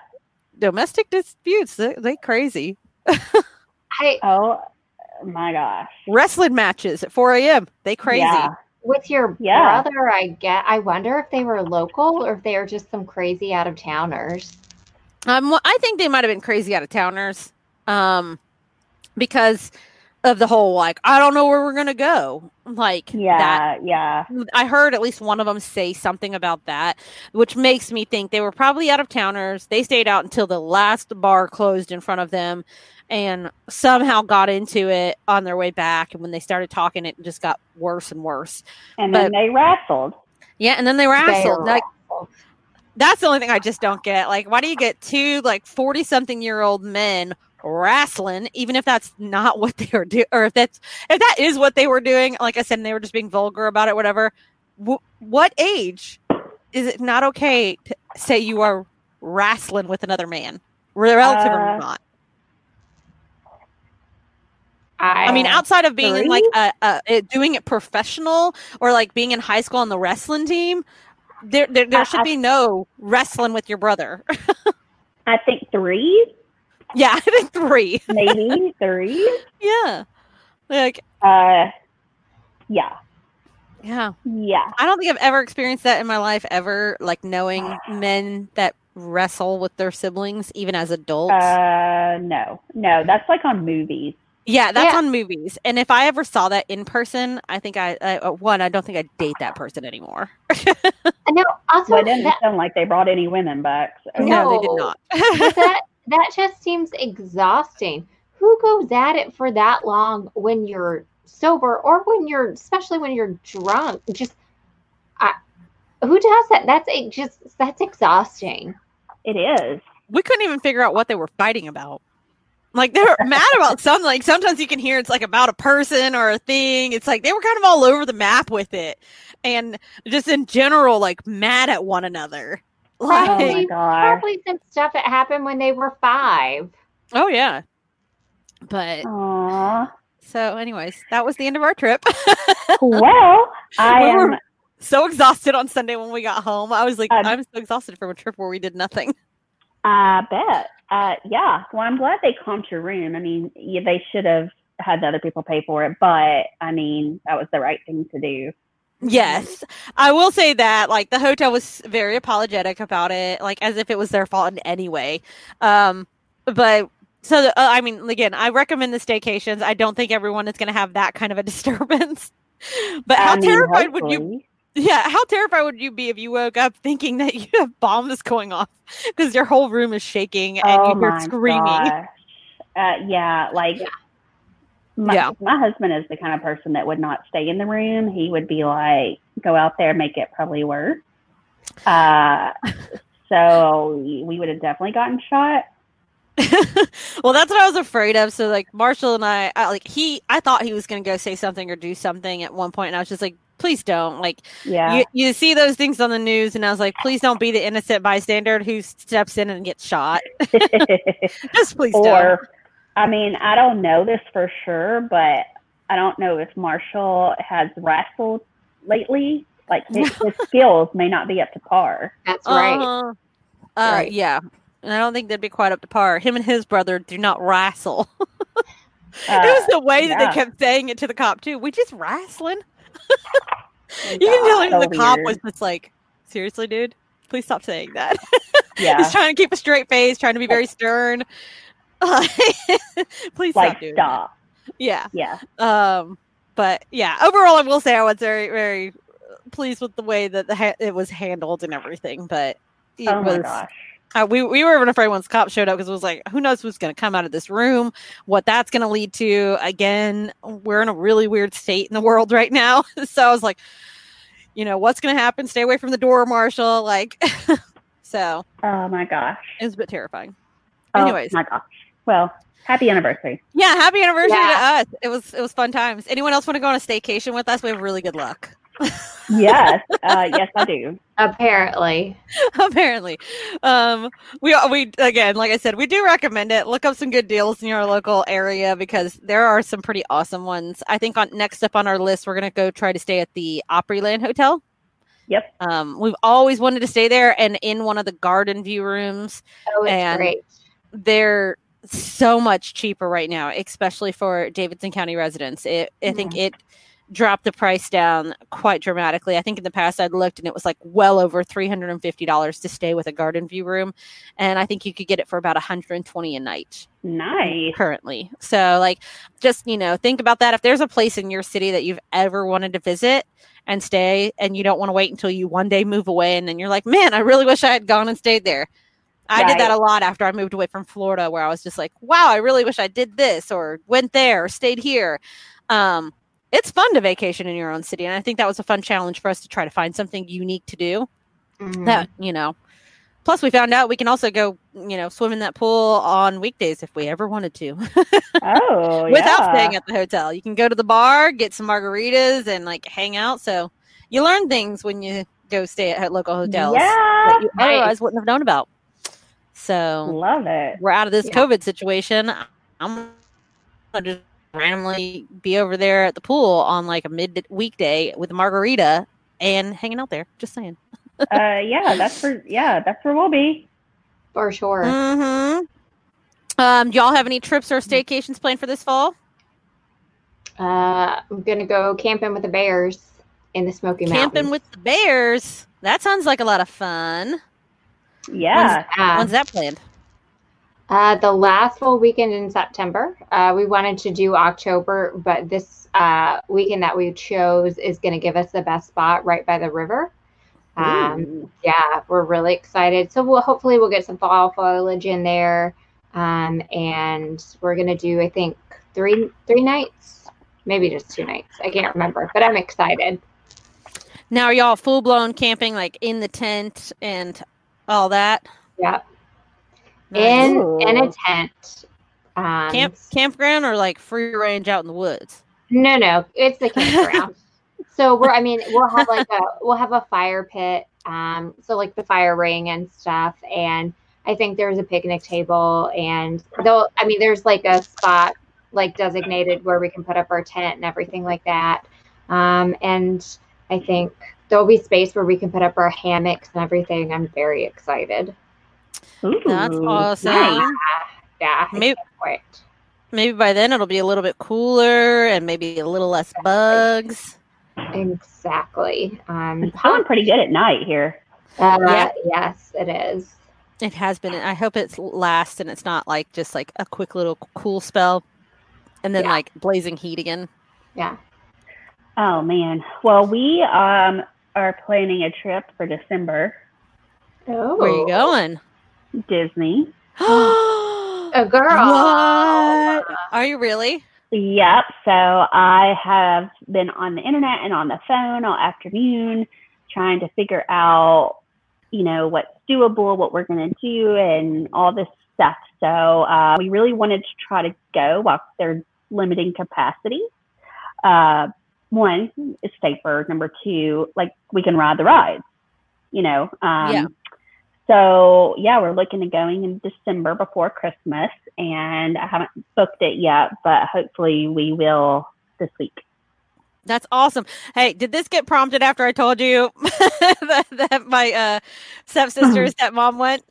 domestic disputes, they, they crazy. I, Oh my gosh. Wrestling matches at 4 a.m. They crazy. Yeah. With your Yeah. brother, I get. I wonder if they were local or if they were just some crazy out of towners. Um, well, I think they might have been crazy out of towners, um, because of the whole like I don't know where we're gonna go. Like that Yeah, yeah. I heard at least one of them say something about that, which makes me think they were probably out of towners. They stayed out until the last bar closed in front of them and somehow got into it on their way back. And when they started talking, it just got worse and worse. And then they wrestled. Yeah. And then they were They. Like, wrestled. that's the only thing I just don't get. Like, why do you get two like 40 something year old men wrestling, even if that's not what they were doing, or if that's, if that is what they were doing, like I said, and they were just being vulgar about it, whatever. W- what age is it not okay to say you are wrestling with another man, relative or Uh, not? I, I mean, outside of being in like a, a, it- doing it professional or like being in high school on the wrestling team, there there, there I- should I- be no wrestling with your brother. <laughs> I think three, yeah, <laughs> I think three. <laughs> maybe three. Yeah. Like, Uh, yeah, yeah. yeah. I don't think I've ever experienced that in my life ever, like knowing men that wrestle with their siblings, even as adults. Uh, no, no. That's like on movies. Yeah, that's yeah. on movies. And if I ever saw that in person, I think I, I uh, one, I don't think I'd date that person anymore. <laughs> no, also Well, it didn't that, sound like they brought any women back. So. no, they did not. but <laughs> that that just seems exhausting. Who goes at it for that long when you're sober or when you're especially when you're drunk? Just I, who does that? That's it just that's exhausting. It is. we couldn't even figure out what they were fighting about. Like they were mad about something. Like sometimes you can hear it's like about a person or a thing. It's like they were kind of all over the map with it, and just in general, like mad at one another. Oh my Like, gosh. Probably some stuff that happened when they were five. oh yeah. But Aw. so, anyways, that was the end of our trip. <laughs> Well, I We were- am. so exhausted on Sunday when we got home. I was like, Um, I'm so exhausted from a trip where we did nothing. I bet. Uh, yeah. Well, I'm glad they comped your room. I mean, yeah, they should have had the other people pay for it, but I mean, that was the right thing to do. Yes, I will say that like the hotel was very apologetic about it, like as if it was their fault in any way. Um, but so uh, I mean, again, I recommend the staycations. I don't think everyone is going to have that kind of a <laughs> disturbance. But how I mean, terrified would you? Yeah, how terrified would you be if you woke up thinking that you have bombs going off because your whole room is shaking and oh you hear screaming? Uh, yeah, like my, Yeah. my husband is the kind of person that would not stay in the room. He would be like, go out there, make it probably worse. Uh, <laughs> so we would have definitely gotten shot. <laughs> well, that's what I was afraid of. So, like Marshall and I, I like he, I thought he was going to go say something or do something at one point, and I was just like, please don't. Like Yeah. you, you see those things on the news, and I was like, please don't be the innocent bystander who steps in and gets shot. <laughs> <laughs> just please don't. or, I mean, I don't know this for sure, but I don't know if Marshall has wrestled lately. Like his, <laughs> his skills may not be up to par. That's right. Uh-huh. Uh, Right. yeah. And I don't think they'd be quite up to par. Him and his brother do not wrestle. it was the way that yeah. they kept saying it to the cop too. We just wrestling. You can tell God, him so the cop weird. was just like, seriously, dude, please stop saying that. <laughs> yeah, Just trying to keep a straight face, trying to be very stern. <laughs> please like stop, dude. stop. Yeah. Yeah, Um. But yeah, overall, I will say I was very, very pleased with the way that the ha- it was handled and everything. But it oh my was, gosh. Uh, we we were even afraid once cops showed up because it was like, who knows who's going to come out of this room, what that's going to lead to. Again, we're in a really weird state in the world right now, <laughs> so I was like, you know, what's going to happen? Stay away from the door, Marshall. Like, <laughs> so Oh my gosh. it was a bit terrifying. Oh Anyways, my gosh. Well, happy anniversary. yeah, happy anniversary Yeah. to us. It was it was fun times. Anyone else want to go on a staycation with us? We have really good luck. Yes, uh, yes, I do. Apparently. <laughs> apparently um we we again like i said we do recommend it look up some good deals in your local area because there are some pretty awesome ones i think on next up on our list we're going to go try to stay at the opryland hotel Yep. um we've always wanted to stay there and in one of the garden view rooms Oh, it's And- great. they're so much cheaper right now especially for davidson county residents it, i think it dropped the price down quite dramatically. I think in the past I'd looked and it was like well over $350 to stay with a garden view room. And I think you could get it for about 120 a night. Nice. Currently. So like just, you know, think about that. If there's a place in your city that you've ever wanted to visit and stay and you don't want to wait until you one day move away and then you're like, man, I really wish I had gone and stayed there. I did that a lot after I moved away from Florida where I was just like, wow, I really wish I did this or went there or stayed here. Um, it's fun to vacation in your own city. And I think that was a fun challenge for us to try to find something unique to do Mhm. that, you know, plus we found out we can also go, you know, swim in that pool on weekdays if we ever wanted to <laughs> Oh, without yeah. staying at the hotel. You can go to the bar, get some margaritas and like hang out. So you learn things when you go stay at local hotels Yeah. that you Nice. otherwise wouldn't have known about. So Love it. we're out of this Yeah. COVID situation. I'm gonna just randomly be over there at the pool on like a mid weekday with a margarita and hanging out there. Just saying. Uh, yeah, that's for yeah, that's where we'll be. For sure. Mm-hmm. Um, do y'all have any trips or staycations planned for this fall? Uh, I'm gonna go camping with the bears in the Smoky Mountains. Camping with the bears. That sounds like a lot of fun. Yeah. Yeah. When's that planned? Uh, the last full weekend in September. Uh, we wanted to do October, but this uh, weekend that we chose is going to give us the best spot right by the river. Um, yeah, we're really excited. So we'll hopefully we'll get some fall foliage in there, um, and we're gonna do I think three three nights, maybe just two nights. I can't remember, but I'm excited. Now are y'all full blown camping like in the tent and all that? Yep, Nice. in Ooh. in a tent. Um, Camp campground or like free range out in the woods? No, no, it's the campground. <laughs> so we're, I mean, we'll have like a, we'll have a fire pit, um, so like the fire ring and stuff, and I think there's a picnic table, and though, I mean, there's like a spot like designated where we can put up our tent and everything like that, um, and I think there'll be space where we can put up our hammocks and everything. I'm very excited. Ooh, That's awesome. nice. Yeah, Maybe maybe by then it'll be a little bit cooler and maybe a little less bugs. Exactly. Um, It's feeling pretty good at night here. uh, Yeah. Yes, it is. It has been. I hope it's lasts and it's not like just like a quick little cool spell and then Yeah. like blazing heat again. Yeah. Oh man. Well, we um are planning a trip for December. Oh, Where are you going? Disney. <gasps> A girl. What? Are you really? Yep. So I have been on the internet and on the phone all afternoon trying to figure out, you know, what's doable, what we're going to do, and all this stuff. So uh, we really wanted to try to go while they're limiting capacity. Uh, one is safer. Number two, like we can ride the rides, you know. Um, Yeah. So yeah, we're looking to going in December before Christmas, and I haven't booked it yet, but hopefully we will this week. That's awesome. Hey, did this get prompted after I told you <laughs> that, that my uh, stepsister, stepmom <laughs> went?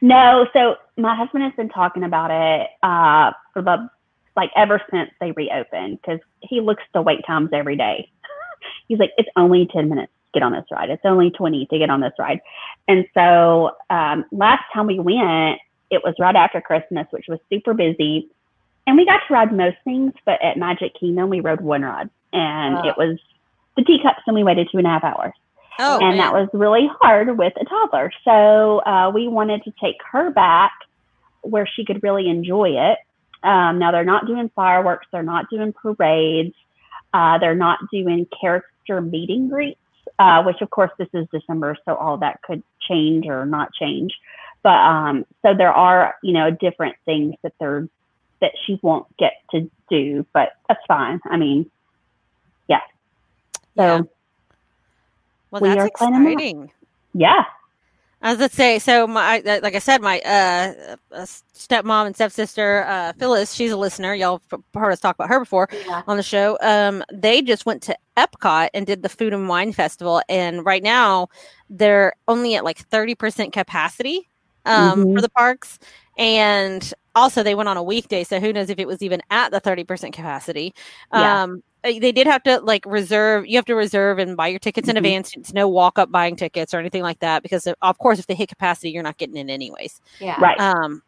No, so my husband has been talking about it uh, for the like ever since they reopened because he looks the wait times every day. <laughs> He's like, it's only ten minutes to get on this ride. It's only twenty to get on this ride. And so um, last time we went, it was right after Christmas, which was super busy, and we got to ride most things. But at Magic Kingdom, we rode one ride, and Wow. it was the teacups, and we waited two and a half hours Oh, and that was really hard with a toddler. So uh, we wanted to take her back where she could really enjoy it. Um, now they're not doing fireworks, they're not doing parades, uh, they're not doing character meet and greets, uh, which of course this is December, so all that could change or not change. But um, so there are you know different things that they're that she won't get to do, but that's fine. I mean, yeah. So Yeah. Well, we that's are planning that. exciting. yeah. As let's say, so my like I said, my uh, uh, stepmom and stepsister uh, Phyllis, she's a listener. Y'all heard us talk about her before Yeah. on the show. Um, they just went to Epcot and did the Food and Wine Festival, and right now they're only at like thirty percent capacity um, Mhm. for the parks, and also they went on a weekday, so who knows if it was even at the thirty percent capacity. Um, uh, they did have to like reserve. You have to reserve and buy your tickets in Mhm. advance. It's no walk up buying tickets or anything like that because of, of course if they hit capacity, you're not getting in anyways. Yeah. Right. Um,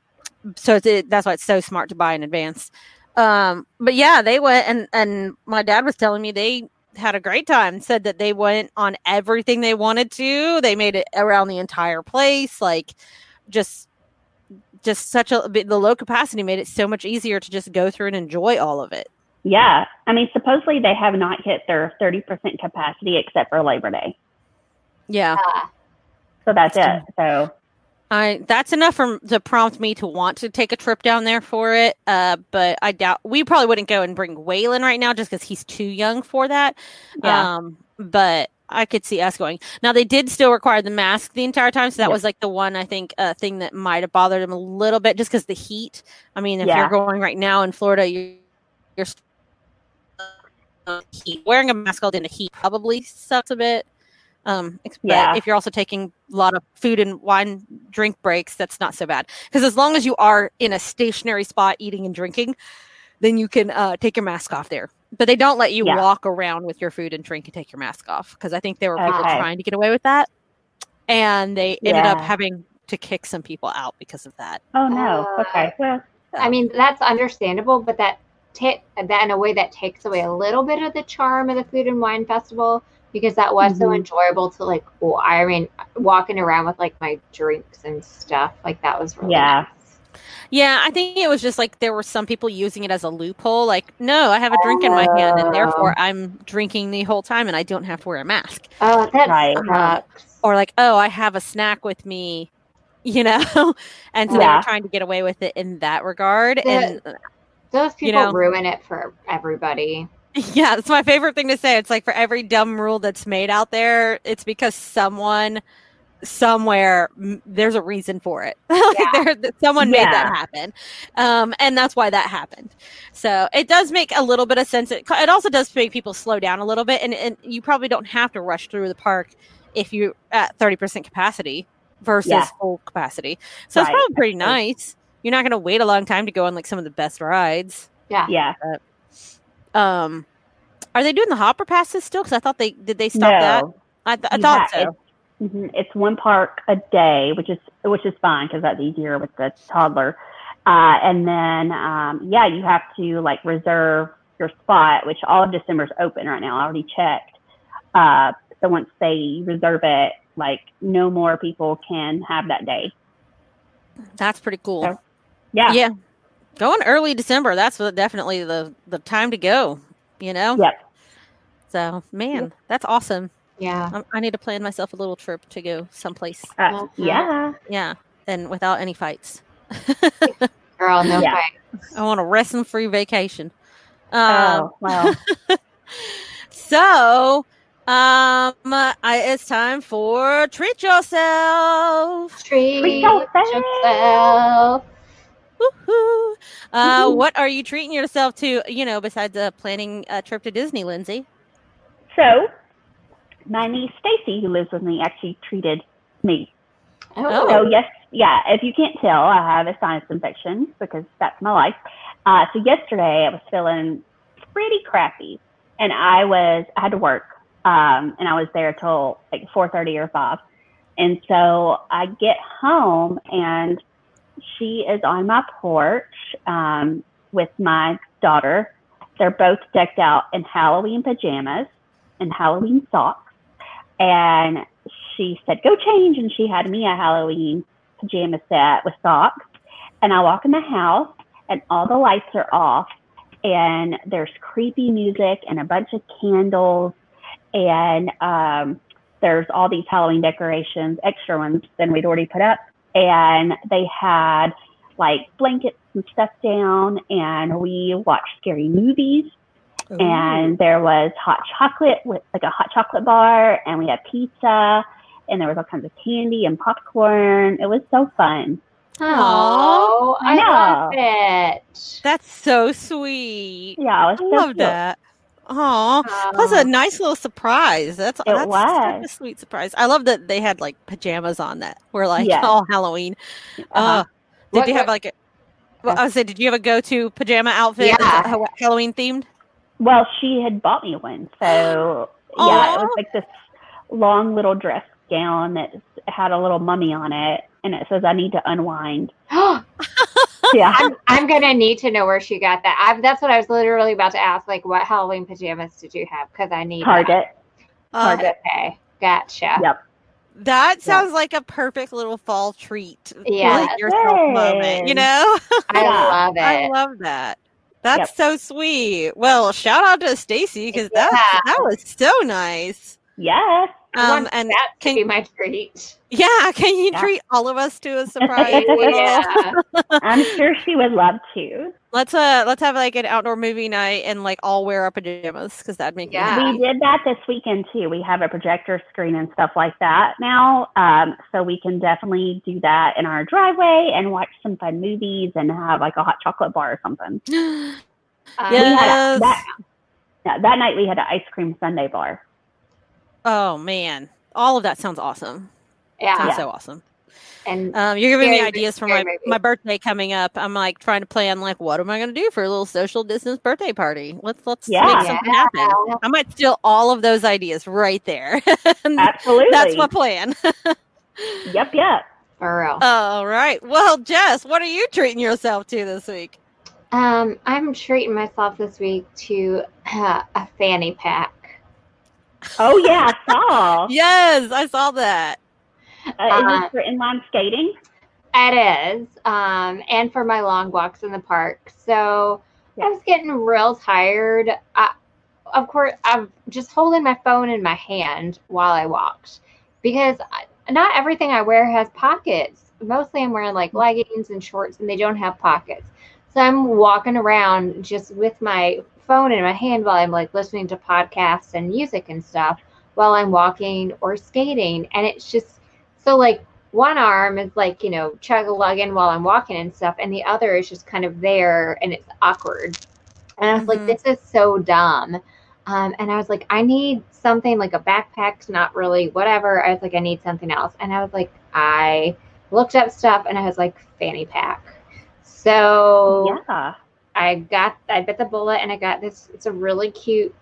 so it's, it, that's why it's so smart to buy in advance. Um, but yeah, they went and and my dad was telling me they had a great time. Said that they went on everything they wanted to. They made it around the entire place. Like just just such a the low capacity made it so much easier to just go through and enjoy all of it. Yeah. I mean, supposedly they have not hit their 30% capacity except for Labor Day. Yeah. Uh, So that's it. So, I that's enough for to prompt me to want to take a trip down there for it. Uh, but I doubt we probably wouldn't go and bring Waylon right now just because he's too young for that. Yeah. Um, but I could see us going. Now they did still require the mask the entire time, so that Yeah. was like the one I think uh, thing that might have bothered him a little bit, just because the heat. I mean, if Yeah. you're going right now in Florida, you're, you're heat. Wearing a mask all day in the heat probably sucks a bit. Um, but Yeah. if you're also taking a lot of food and wine drink breaks, that's not so bad. Because as long as you are in a stationary spot eating and drinking, then you can uh, take your mask off there. But they don't let you Yeah. walk around with your food and drink and take your mask off because I think there were people Okay. trying to get away with that, and they ended up having to kick some people out because of that. oh no. Uh, okay. Well, I mean, that's understandable, but that that in a way that takes away a little bit of the charm of the food and wine festival because that was so Mhm. enjoyable to like. I mean, walking around with like my drinks and stuff like that was really Yeah. nice. Yeah, I think it was just like there were some people using it as a loophole. Like, no, I have a drink in my hand, and therefore I'm drinking the whole time, and I don't have to wear a mask. Oh, that Right. Or like, oh, I have a snack with me, <laughs> you know. and so they Yeah. were trying to get away with it in that regard. Yeah. And Those you people know. ruin it for everybody. <laughs> yeah, that's my favorite thing to say. It's like for every dumb rule that's made out there, it's because someone somewhere m- there's a reason for it. <laughs> Like, there, th- someone made that happen, um, and that's why that happened. So it does make a little bit of sense. It, it also does make people slow down a little bit, and, and you probably don't have to rush through the park if you're at thirty percent capacity versus Yeah. full capacity. So it's probably pretty nice. You're not going to wait a long time to go on like some of the best rides. Yeah. yeah. Um, are they doing the hopper passes still? Because I thought they did they stop that. I, th- I You thought ha- so. It's, mhm, it's one park a day, which is which is fine because that's easier with the toddler. Uh, and then, um, yeah, you have to like reserve your spot, which all of December is open right now. I already checked. Uh, so once they reserve it, like no more people can have that day. That's pretty cool. So, Yeah. yeah, going early December. That's definitely the the time to go. You know. Yep. So man, that's awesome. Yeah. I, I need to plan myself a little trip to go someplace. Uh, Mhm. yeah. Yeah, and without any fights. <laughs> Girl, no Yeah. fight. I want a wrestling free vacation. Um, oh, <laughs> well. So, um, I, it's time for treat yourself. Treat Treat yourself. yourself. Woohoo. Uh, Woohoo. what are you treating yourself to? You know, besides uh, planning a trip to Disney, Lindsey. So, my niece Stacy, who lives with me, actually treated me. Oh. So yes, yeah. If you can't tell, I have a sinus infection because that's my life. Uh, so yesterday I was feeling pretty crappy, and I was I had to work, um, and I was there till like four thirty or five, and so I get home and she is on my porch um, with my daughter. They're both decked out in Halloween pajamas and Halloween socks, and she said, go change. And she had me a Halloween pajama set with socks. And I walk in the house and all the lights are off and there's creepy music and a bunch of candles and um, there's all these Halloween decorations, extra ones than we'd already put up. And they had like blankets and stuff down and we watched scary movies and there was hot chocolate with like a hot chocolate bar and we had pizza and there was all kinds of candy and popcorn. It was so fun. Oh, I I love it. That's so sweet. Yeah, it was I so love cute. that. Aw. Plus a nice little surprise. That's, that's such a sweet surprise. I love that they had like pajamas on that were like Yes. all Halloween. Uh, Uh-huh. did What- you have like a? Well, I was saying, did you have a go-to pajama outfit? Yeah. Halloween themed? Well, she had bought me one, so <gasps> yeah, it was like this long little dress gown that had a little mummy on it, and it says I need to unwind. <gasps> <laughs> Yeah, I'm, I'm gonna need to know where she got that. I, that's what I was literally about to ask. Like, what Halloween pajamas did you have? Because I need that. Target. Uh, Target. Okay, gotcha. Yep. that sounds like a perfect little fall treat. Yeah. Like yourself moment. You know? <laughs> I love <laughs> it. I love that. That's Yep. so sweet. Well, shout out to Stacy because that Yeah. that was so nice. Yes. Um, and that can- be my treat. Yeah, can you Yeah. treat all of us to a <laughs> surprise? yeah. I'm sure she would love to. Let's uh let's have like an outdoor movie night and like all wear our pajamas because that'd make Yeah. We did that this weekend too. We have a projector screen and stuff like that now, um, so we can definitely do that in our driveway and watch some fun movies and have like a hot chocolate bar or something. <gasps> Um, Yes. a, that, yeah, that night we had an ice cream sundae bar. Oh man, all of that sounds awesome. Yeah. Sounds Yeah. so awesome. And Um, you're giving me ideas for my movie. my birthday coming up. I'm like trying to plan like what am I going to do for a little social distance birthday party? Let's let's Yeah. make something happen. I might steal all of those ideas right there. <laughs> Absolutely. That's my plan. <laughs> Yep, yep. for real. all right. Well, Jess, what are you treating yourself to this week? Um, I'm treating myself this week to uh, a fanny pack. Oh yeah, I saw. <laughs> Yes, I saw that. Uh, is Uh, this for inline skating? It is, um, and for my long walks in the park. So Yeah. I was getting real tired. I, of course, I'm just holding my phone in my hand while I walked because I, not everything I wear has pockets. Mostly, I'm wearing like leggings and shorts, and they don't have pockets. So I'm walking around just with my phone in my hand while I'm like listening to podcasts and music and stuff while I'm walking or skating, and it's just so like one arm is like you know chug a lugging while I'm walking and stuff, and the other is just kind of there and it's awkward. And I was Mhm. like, this is so dumb. Um, and I was like, I need something like a backpack, not really whatever. I was like, I need something else. And I was like, I looked up stuff and I was like, fanny pack. So Yeah. I got I bit the bullet and I got this it's a really cute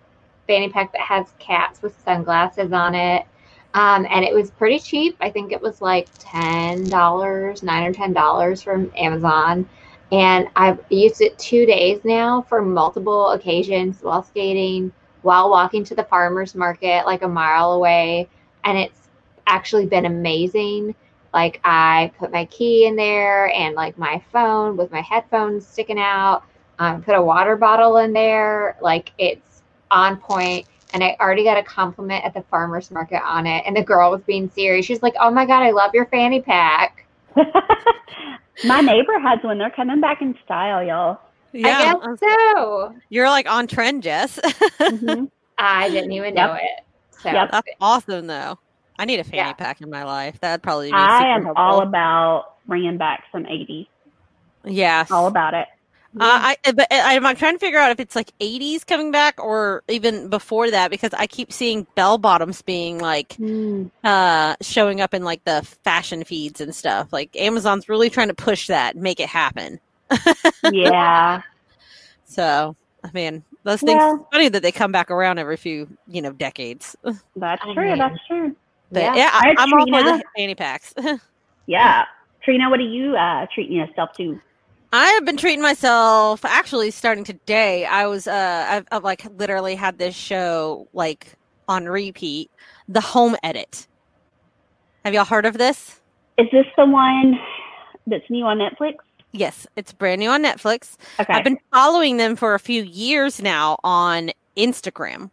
fanny pack that has cats with sunglasses on it. Um, and it was pretty cheap. I think it was like ten dollars, nine or ten dollars from Amazon. And I've used it two days now for multiple occasions while skating, while walking to the farmers market like a mile away. And it's actually been amazing. Like I put my key in there and like my phone with my headphones sticking out. Um, put a water bottle in there. Like it's on point. And I already got a compliment at the farmer's market on it. And the girl was being serious. She's like, Oh my God, I love your fanny pack. <laughs> My neighbor has one. They're coming back in style, y'all. Yeah, I guess so. you're like on trend, Jess. <laughs> Mhm. I didn't even know it. So Yep. That's awesome, though. I need a fanny Yeah. pack in my life. That'd probably be I super am helpful. all about bringing back some 80s. yes. All about it. Uh, I but I, I'm trying to figure out if it's like 80s coming back or even before that because I keep seeing bell bottoms being like Mm. uh showing up in like the fashion feeds and stuff. Like Amazon's really trying to push that, and make it happen. <laughs> Yeah. So I mean, those things. Well- it's funny that they come back around every few you know decades. That's I true. mean- That's true. But Yeah. yeah, I, I'm all for the fanny packs. <laughs> Yeah. Trina, what are you uh, treating yourself to? I have been treating myself. Actually, starting today, I was uh, I've, I've like literally had this show like on repeat. The Home Edit. Have y'all heard of this? Is this the one that's new on Netflix? Yes, it's brand new on Netflix. Okay. I've been following them for a few years now on Instagram.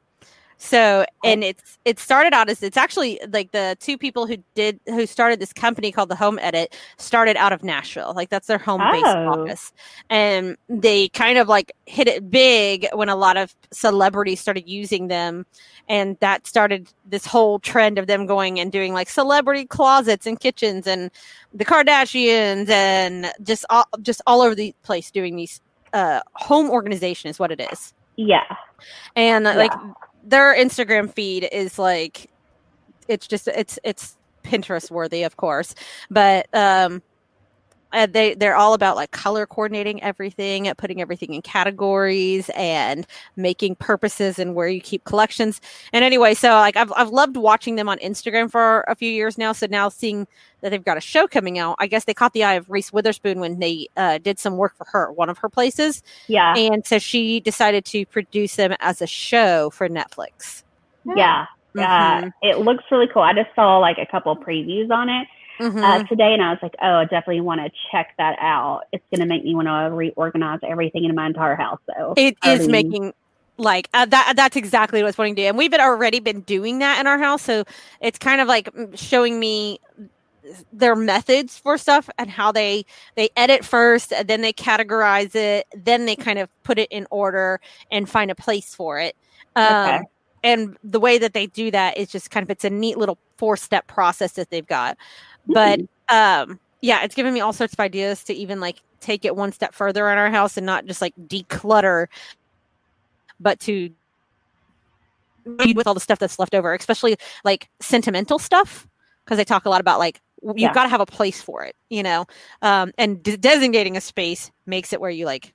So, and it's it started out as it's actually like the two people who did who started this company called the Home Edit started out of Nashville. Like that's their home base Oh. office. And they kind of like hit it big when a lot of celebrities started using them and that started this whole trend of them going and doing like celebrity closets and kitchens and the Kardashians and just all, just all over the place doing these uh, home organization is what it is. yeah. And like their Instagram feed is like it's just it's it's Pinterest worthy, of course. But um uh, they they're all about like color coordinating everything, putting everything in categories, and making purposes and where you keep collections. And anyway, so like I've I've loved watching them on Instagram for a few years now. So now seeing that they've got a show coming out, I guess they caught the eye of Reese Witherspoon when they uh, did some work for her, one of her places. Yeah. And so she decided to produce them as a show for Netflix. Yeah. Yeah. Mhm. It looks really cool. I just saw like a couple previews on it Mhm. uh, today and I was like, oh, I definitely want to check that out. It's going to make me want to reorganize everything in my entire house. So It is making like uh, that. That's exactly what it's wanting to do, and we've been already been doing that in our house. So it's kind of like showing me their methods for stuff and how they they edit first, and then they categorize it, then they kind of put it in order and find a place for it. Um, Okay. And the way that they do that is just kind of it's a neat little four step process that they've got. But um yeah it's given me all sorts of ideas to even like take it one step further in our house and not just like declutter but to with all the stuff that's left over especially like sentimental stuff because they talk a lot about like you've Yeah. got to have a place for it you know um and de- designating a space makes it where you like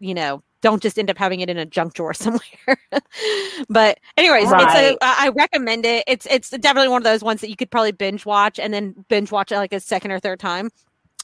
you know don't just end up having it in a junk drawer <laughs> somewhere. But anyways Right. I I recommend it. It's it's definitely one of those ones that you could probably binge watch and then binge watch it like a second or third time.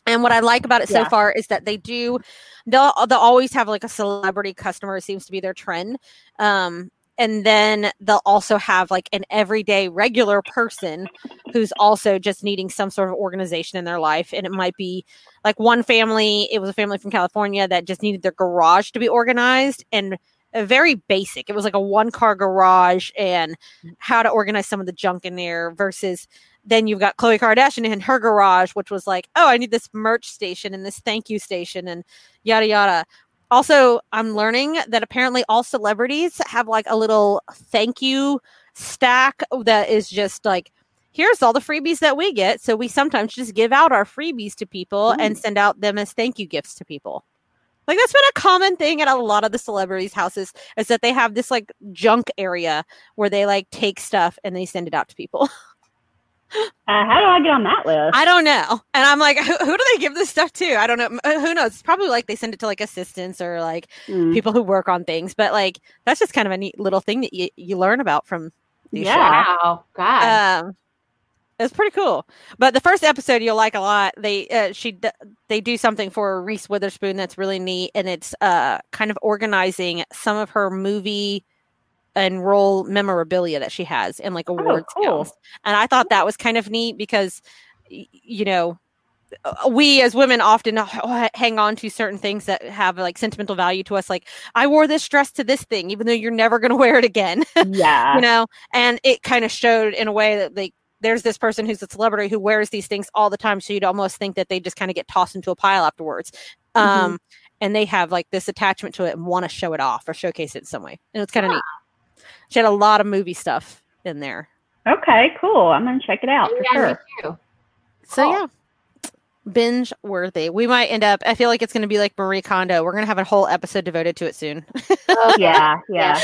And what I like about it so far is that they do they'll they'll always have like a celebrity customer it seems to be their trend. Um and then they'll also have like an everyday regular person who's also just needing some sort of organization in their life and it might be like one family it was a family from california that just needed their garage to be organized and very basic it was like a one car garage and how to organize some of the junk in there versus then you've got Khloe Kardashian in her garage, which was like, oh, I need this merch station and this thank you station and yada yada. Also, I'm learning that apparently all celebrities have like a little thank you stack that is just like, here's all the freebies that we get. So we sometimes just give out our freebies to people mm-hmm. and send out them as thank you gifts to people. Like that's been a common thing at a lot of the celebrities' houses is that they have this like junk area where they like take stuff and they send it out to people. <laughs> Uh, how do I get on that list? I don't know. And I'm like, who, who do they give this stuff to? I don't know. Uh, Who knows? It's probably like they send it to like assistants or like Hmm. people who work on things. But like, that's just kind of a neat little thing that you, you learn about from these Yeah. Wow, God. Um, it's pretty cool. But the first episode you'll like a lot. They uh, she d- they do something for Reese Witherspoon that's really neat, and it's uh kind of organizing some of her movie and role memorabilia that she has and like awards cool. And I thought that was kind of neat because you know uh, we as women often hang on to certain things that have like sentimental value to us like i wore this dress to this thing even though you're never going to wear it again. <laughs> Yeah. you know? And it kind of showed in a way that like there's this person who's a celebrity who wears these things all the time so you'd almost think that they just kind of get tossed into a pile afterwards. Um and they have like this attachment to it and want to show it off or showcase it in some way. And it's kind of neat she had a lot of movie stuff in there Okay, cool. I'm gonna check it out for yeah, sure. too. so Cool. yeah binge worthy we might end up i feel like it's going to be like marie kondo we're going to have a whole episode devoted to it soon oh, Yeah, <laughs> yeah.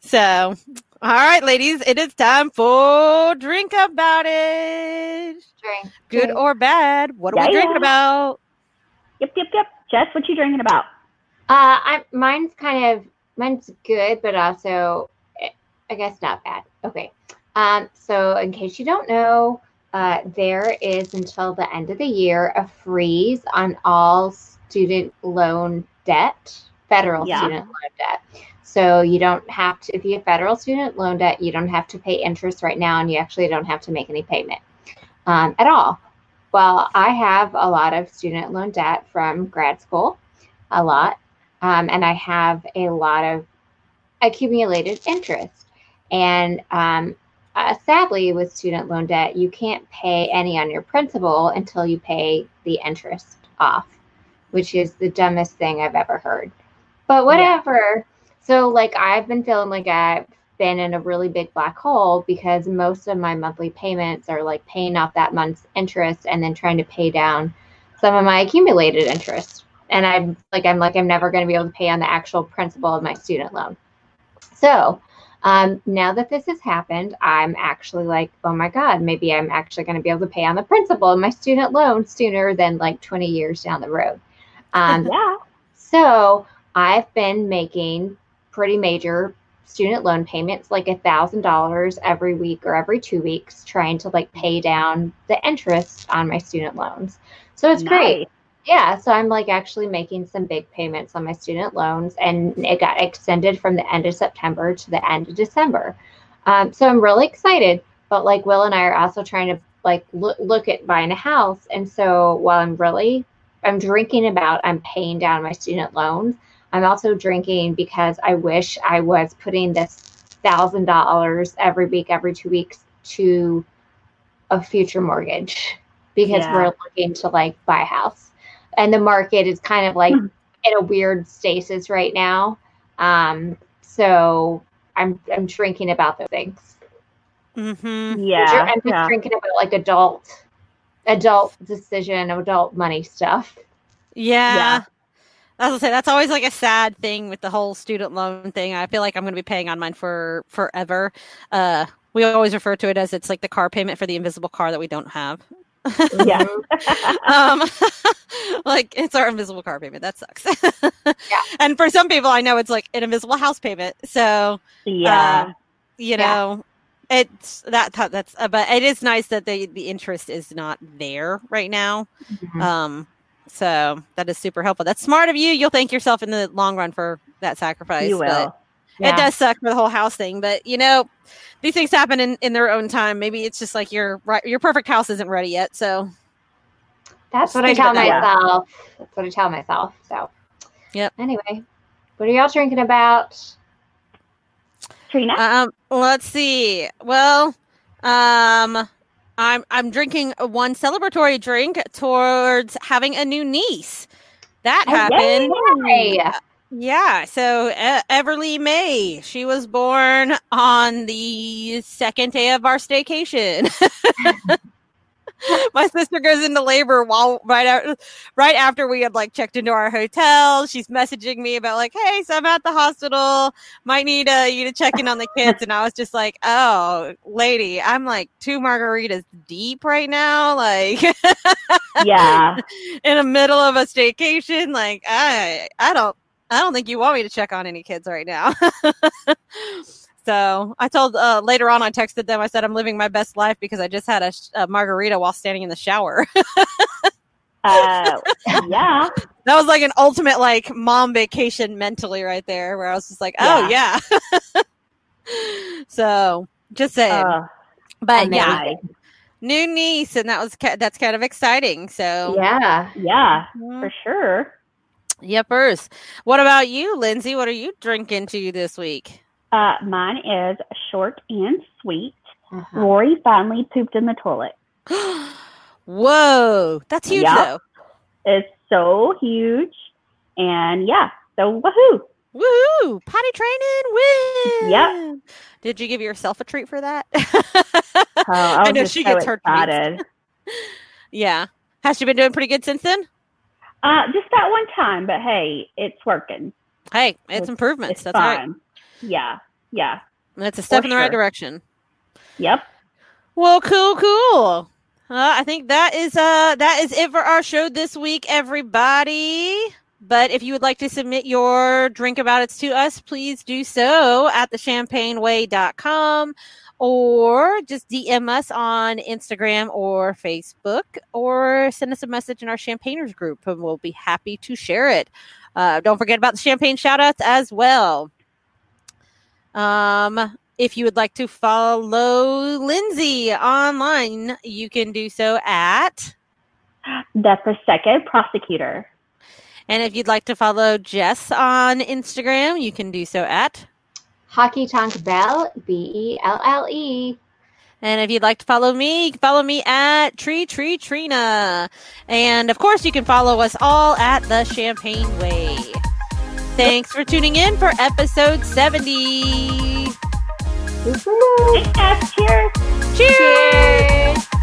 so all right ladies it is time for drink about it Drink, good drink. or bad what are we drinking yeah. about Yep, yep, yep. Jess, what you drinking about? Uh, I mine's kind of mine's good, but also eh, I guess not bad. Okay. Um, so in case you don't know, uh, there is until the end of the year a freeze on all student loan debt, federal Yeah. student loan debt. So you don't have to, if you have federal student loan debt, you don't have to pay interest right now, and you actually don't have to make any payment um, at all. Well, I have a lot of student loan debt from grad school, a lot, um, and I have a lot of accumulated interest. And um, uh, sadly, with student loan debt, you can't pay any on your principal until you pay the interest off, which is the dumbest thing I've ever heard. But whatever. So, like, I've been feeling like I've been in a really big black hole because most of my monthly payments are like paying off that month's interest and then trying to pay down some of my accumulated interest. And I'm like, I'm like, I'm never going to be able to pay on the actual principal of my student loan. So, Um, now that this has happened, I'm actually like, oh my God, maybe I'm actually going to be able to pay on the principal of my student loan sooner than like 20 years down the road. Um, <laughs> Yeah. so I've been making pretty major student loan payments, like a thousand dollars every week or every two weeks, trying to like pay down the interest on my student loans. So it's great. Yeah, so I'm like actually making some big payments on my student loans, and it got extended from the end of September to the end of December. Um, so I'm really excited. But like Will and I are also trying to like look look at buying a house, and so while I'm really I'm drinking about I'm paying down my student loans, I'm also drinking because I wish I was putting this thousand dollars every week, every two weeks to a future mortgage because Yeah. we're looking to like buy a house and the market is kind of like Hmm. in a weird stasis right now. Um, so I'm I'm drinking about those things. Mm-hmm. Yeah. I'm just yeah. drinking about like adult adult decision, adult money stuff. Yeah. Yeah. I was gonna say that's always like a sad thing with the whole student loan thing. I feel like I'm going to be paying on mine for forever. Uh, we always refer to it as it's like the car payment for the invisible car that we don't have. Yeah. <laughs> um, <laughs> like it's our invisible car payment. That sucks. Yeah. <laughs> And for some people, I know it's like an invisible house payment. So yeah. um, you Yeah. know, it's that that's. Uh, but it is nice that the the interest is not there right now. Mhm. Um, so that is super helpful. That's smart of you. You'll thank yourself in the long run for that sacrifice. you but will. It does suck for the whole house thing, but you know, these things happen in, in their own time. Maybe it's just like your right, your perfect house isn't ready yet. So That's what I tell about that. myself. That's what I tell myself. So, Yep. Anyway, what are y'all drinking about? Trina. um, let's see. Well, um, I'm I'm drinking one celebratory drink towards having a new niece. That Oh, happened. Yay! Yeah, so uh, Everly May, she was born on the second day of our staycation. <laughs> My sister goes into labor while right out, right after we had like checked into our hotel. She's messaging me about like, "Hey, so I'm at the hospital. Might need uh, you to check in on the kids." And I was just like, "Oh, lady, I'm like two margaritas deep right now. Like, <laughs> yeah. in the middle of a staycation. Like I I don't I don't think you want me to check on any kids right now. <laughs> so I told uh, later on I texted them I said I'm living my best life because I just had a, sh- a margarita while standing in the shower. <laughs> Uh, yeah. <laughs> that was like an ultimate like mom vacation mentally right there where I was just like oh yeah. so just saying. Uh, but yeah, new niece and that was that's kind of exciting. So Yeah. Yeah, Mm. for sure. Yepers. What about you, Lindsey? What are you drinking to this week? Uh, mine is short and sweet. Uh-huh. Rory finally pooped in the toilet. <gasps> Whoa, that's huge Yeah. though. It's so huge. And yeah, so woohoo. Woohoo! Potty training, win. Yep. Did you give yourself a treat for that? Oh, I, <laughs> I know she so gets her treats. <laughs> yeah. Has she been doing pretty good since then? Uh, just that one time, but hey, it's working. Hey, it's, It's- improvements. It's That's right. Yeah, yeah, That's a step For in the right direction. yep. Well, cool, cool. Uh, I think that is uh that is it for our show this week, everybody. But if you would like to submit your drink about it to us, please do so at thechampagneway.com or just DM us on Instagram or Facebook or send us a message in our Champagners group and we'll be happy to share it. Uh, don't forget about the champagne shout outs as well. Um, if you would like to follow Lindsey online, you can do so at. The second prosecutor. And if you'd like to follow Jess on Instagram, you can do so at. Honky Tonk Belle, B E L L E. And if you'd like to follow me, you can follow me at Tree Tree Trina. And of course, you can follow us all at the Champagne Way. Thanks for tuning in for episode 70. Thanks, guys. Cheers. Cheers!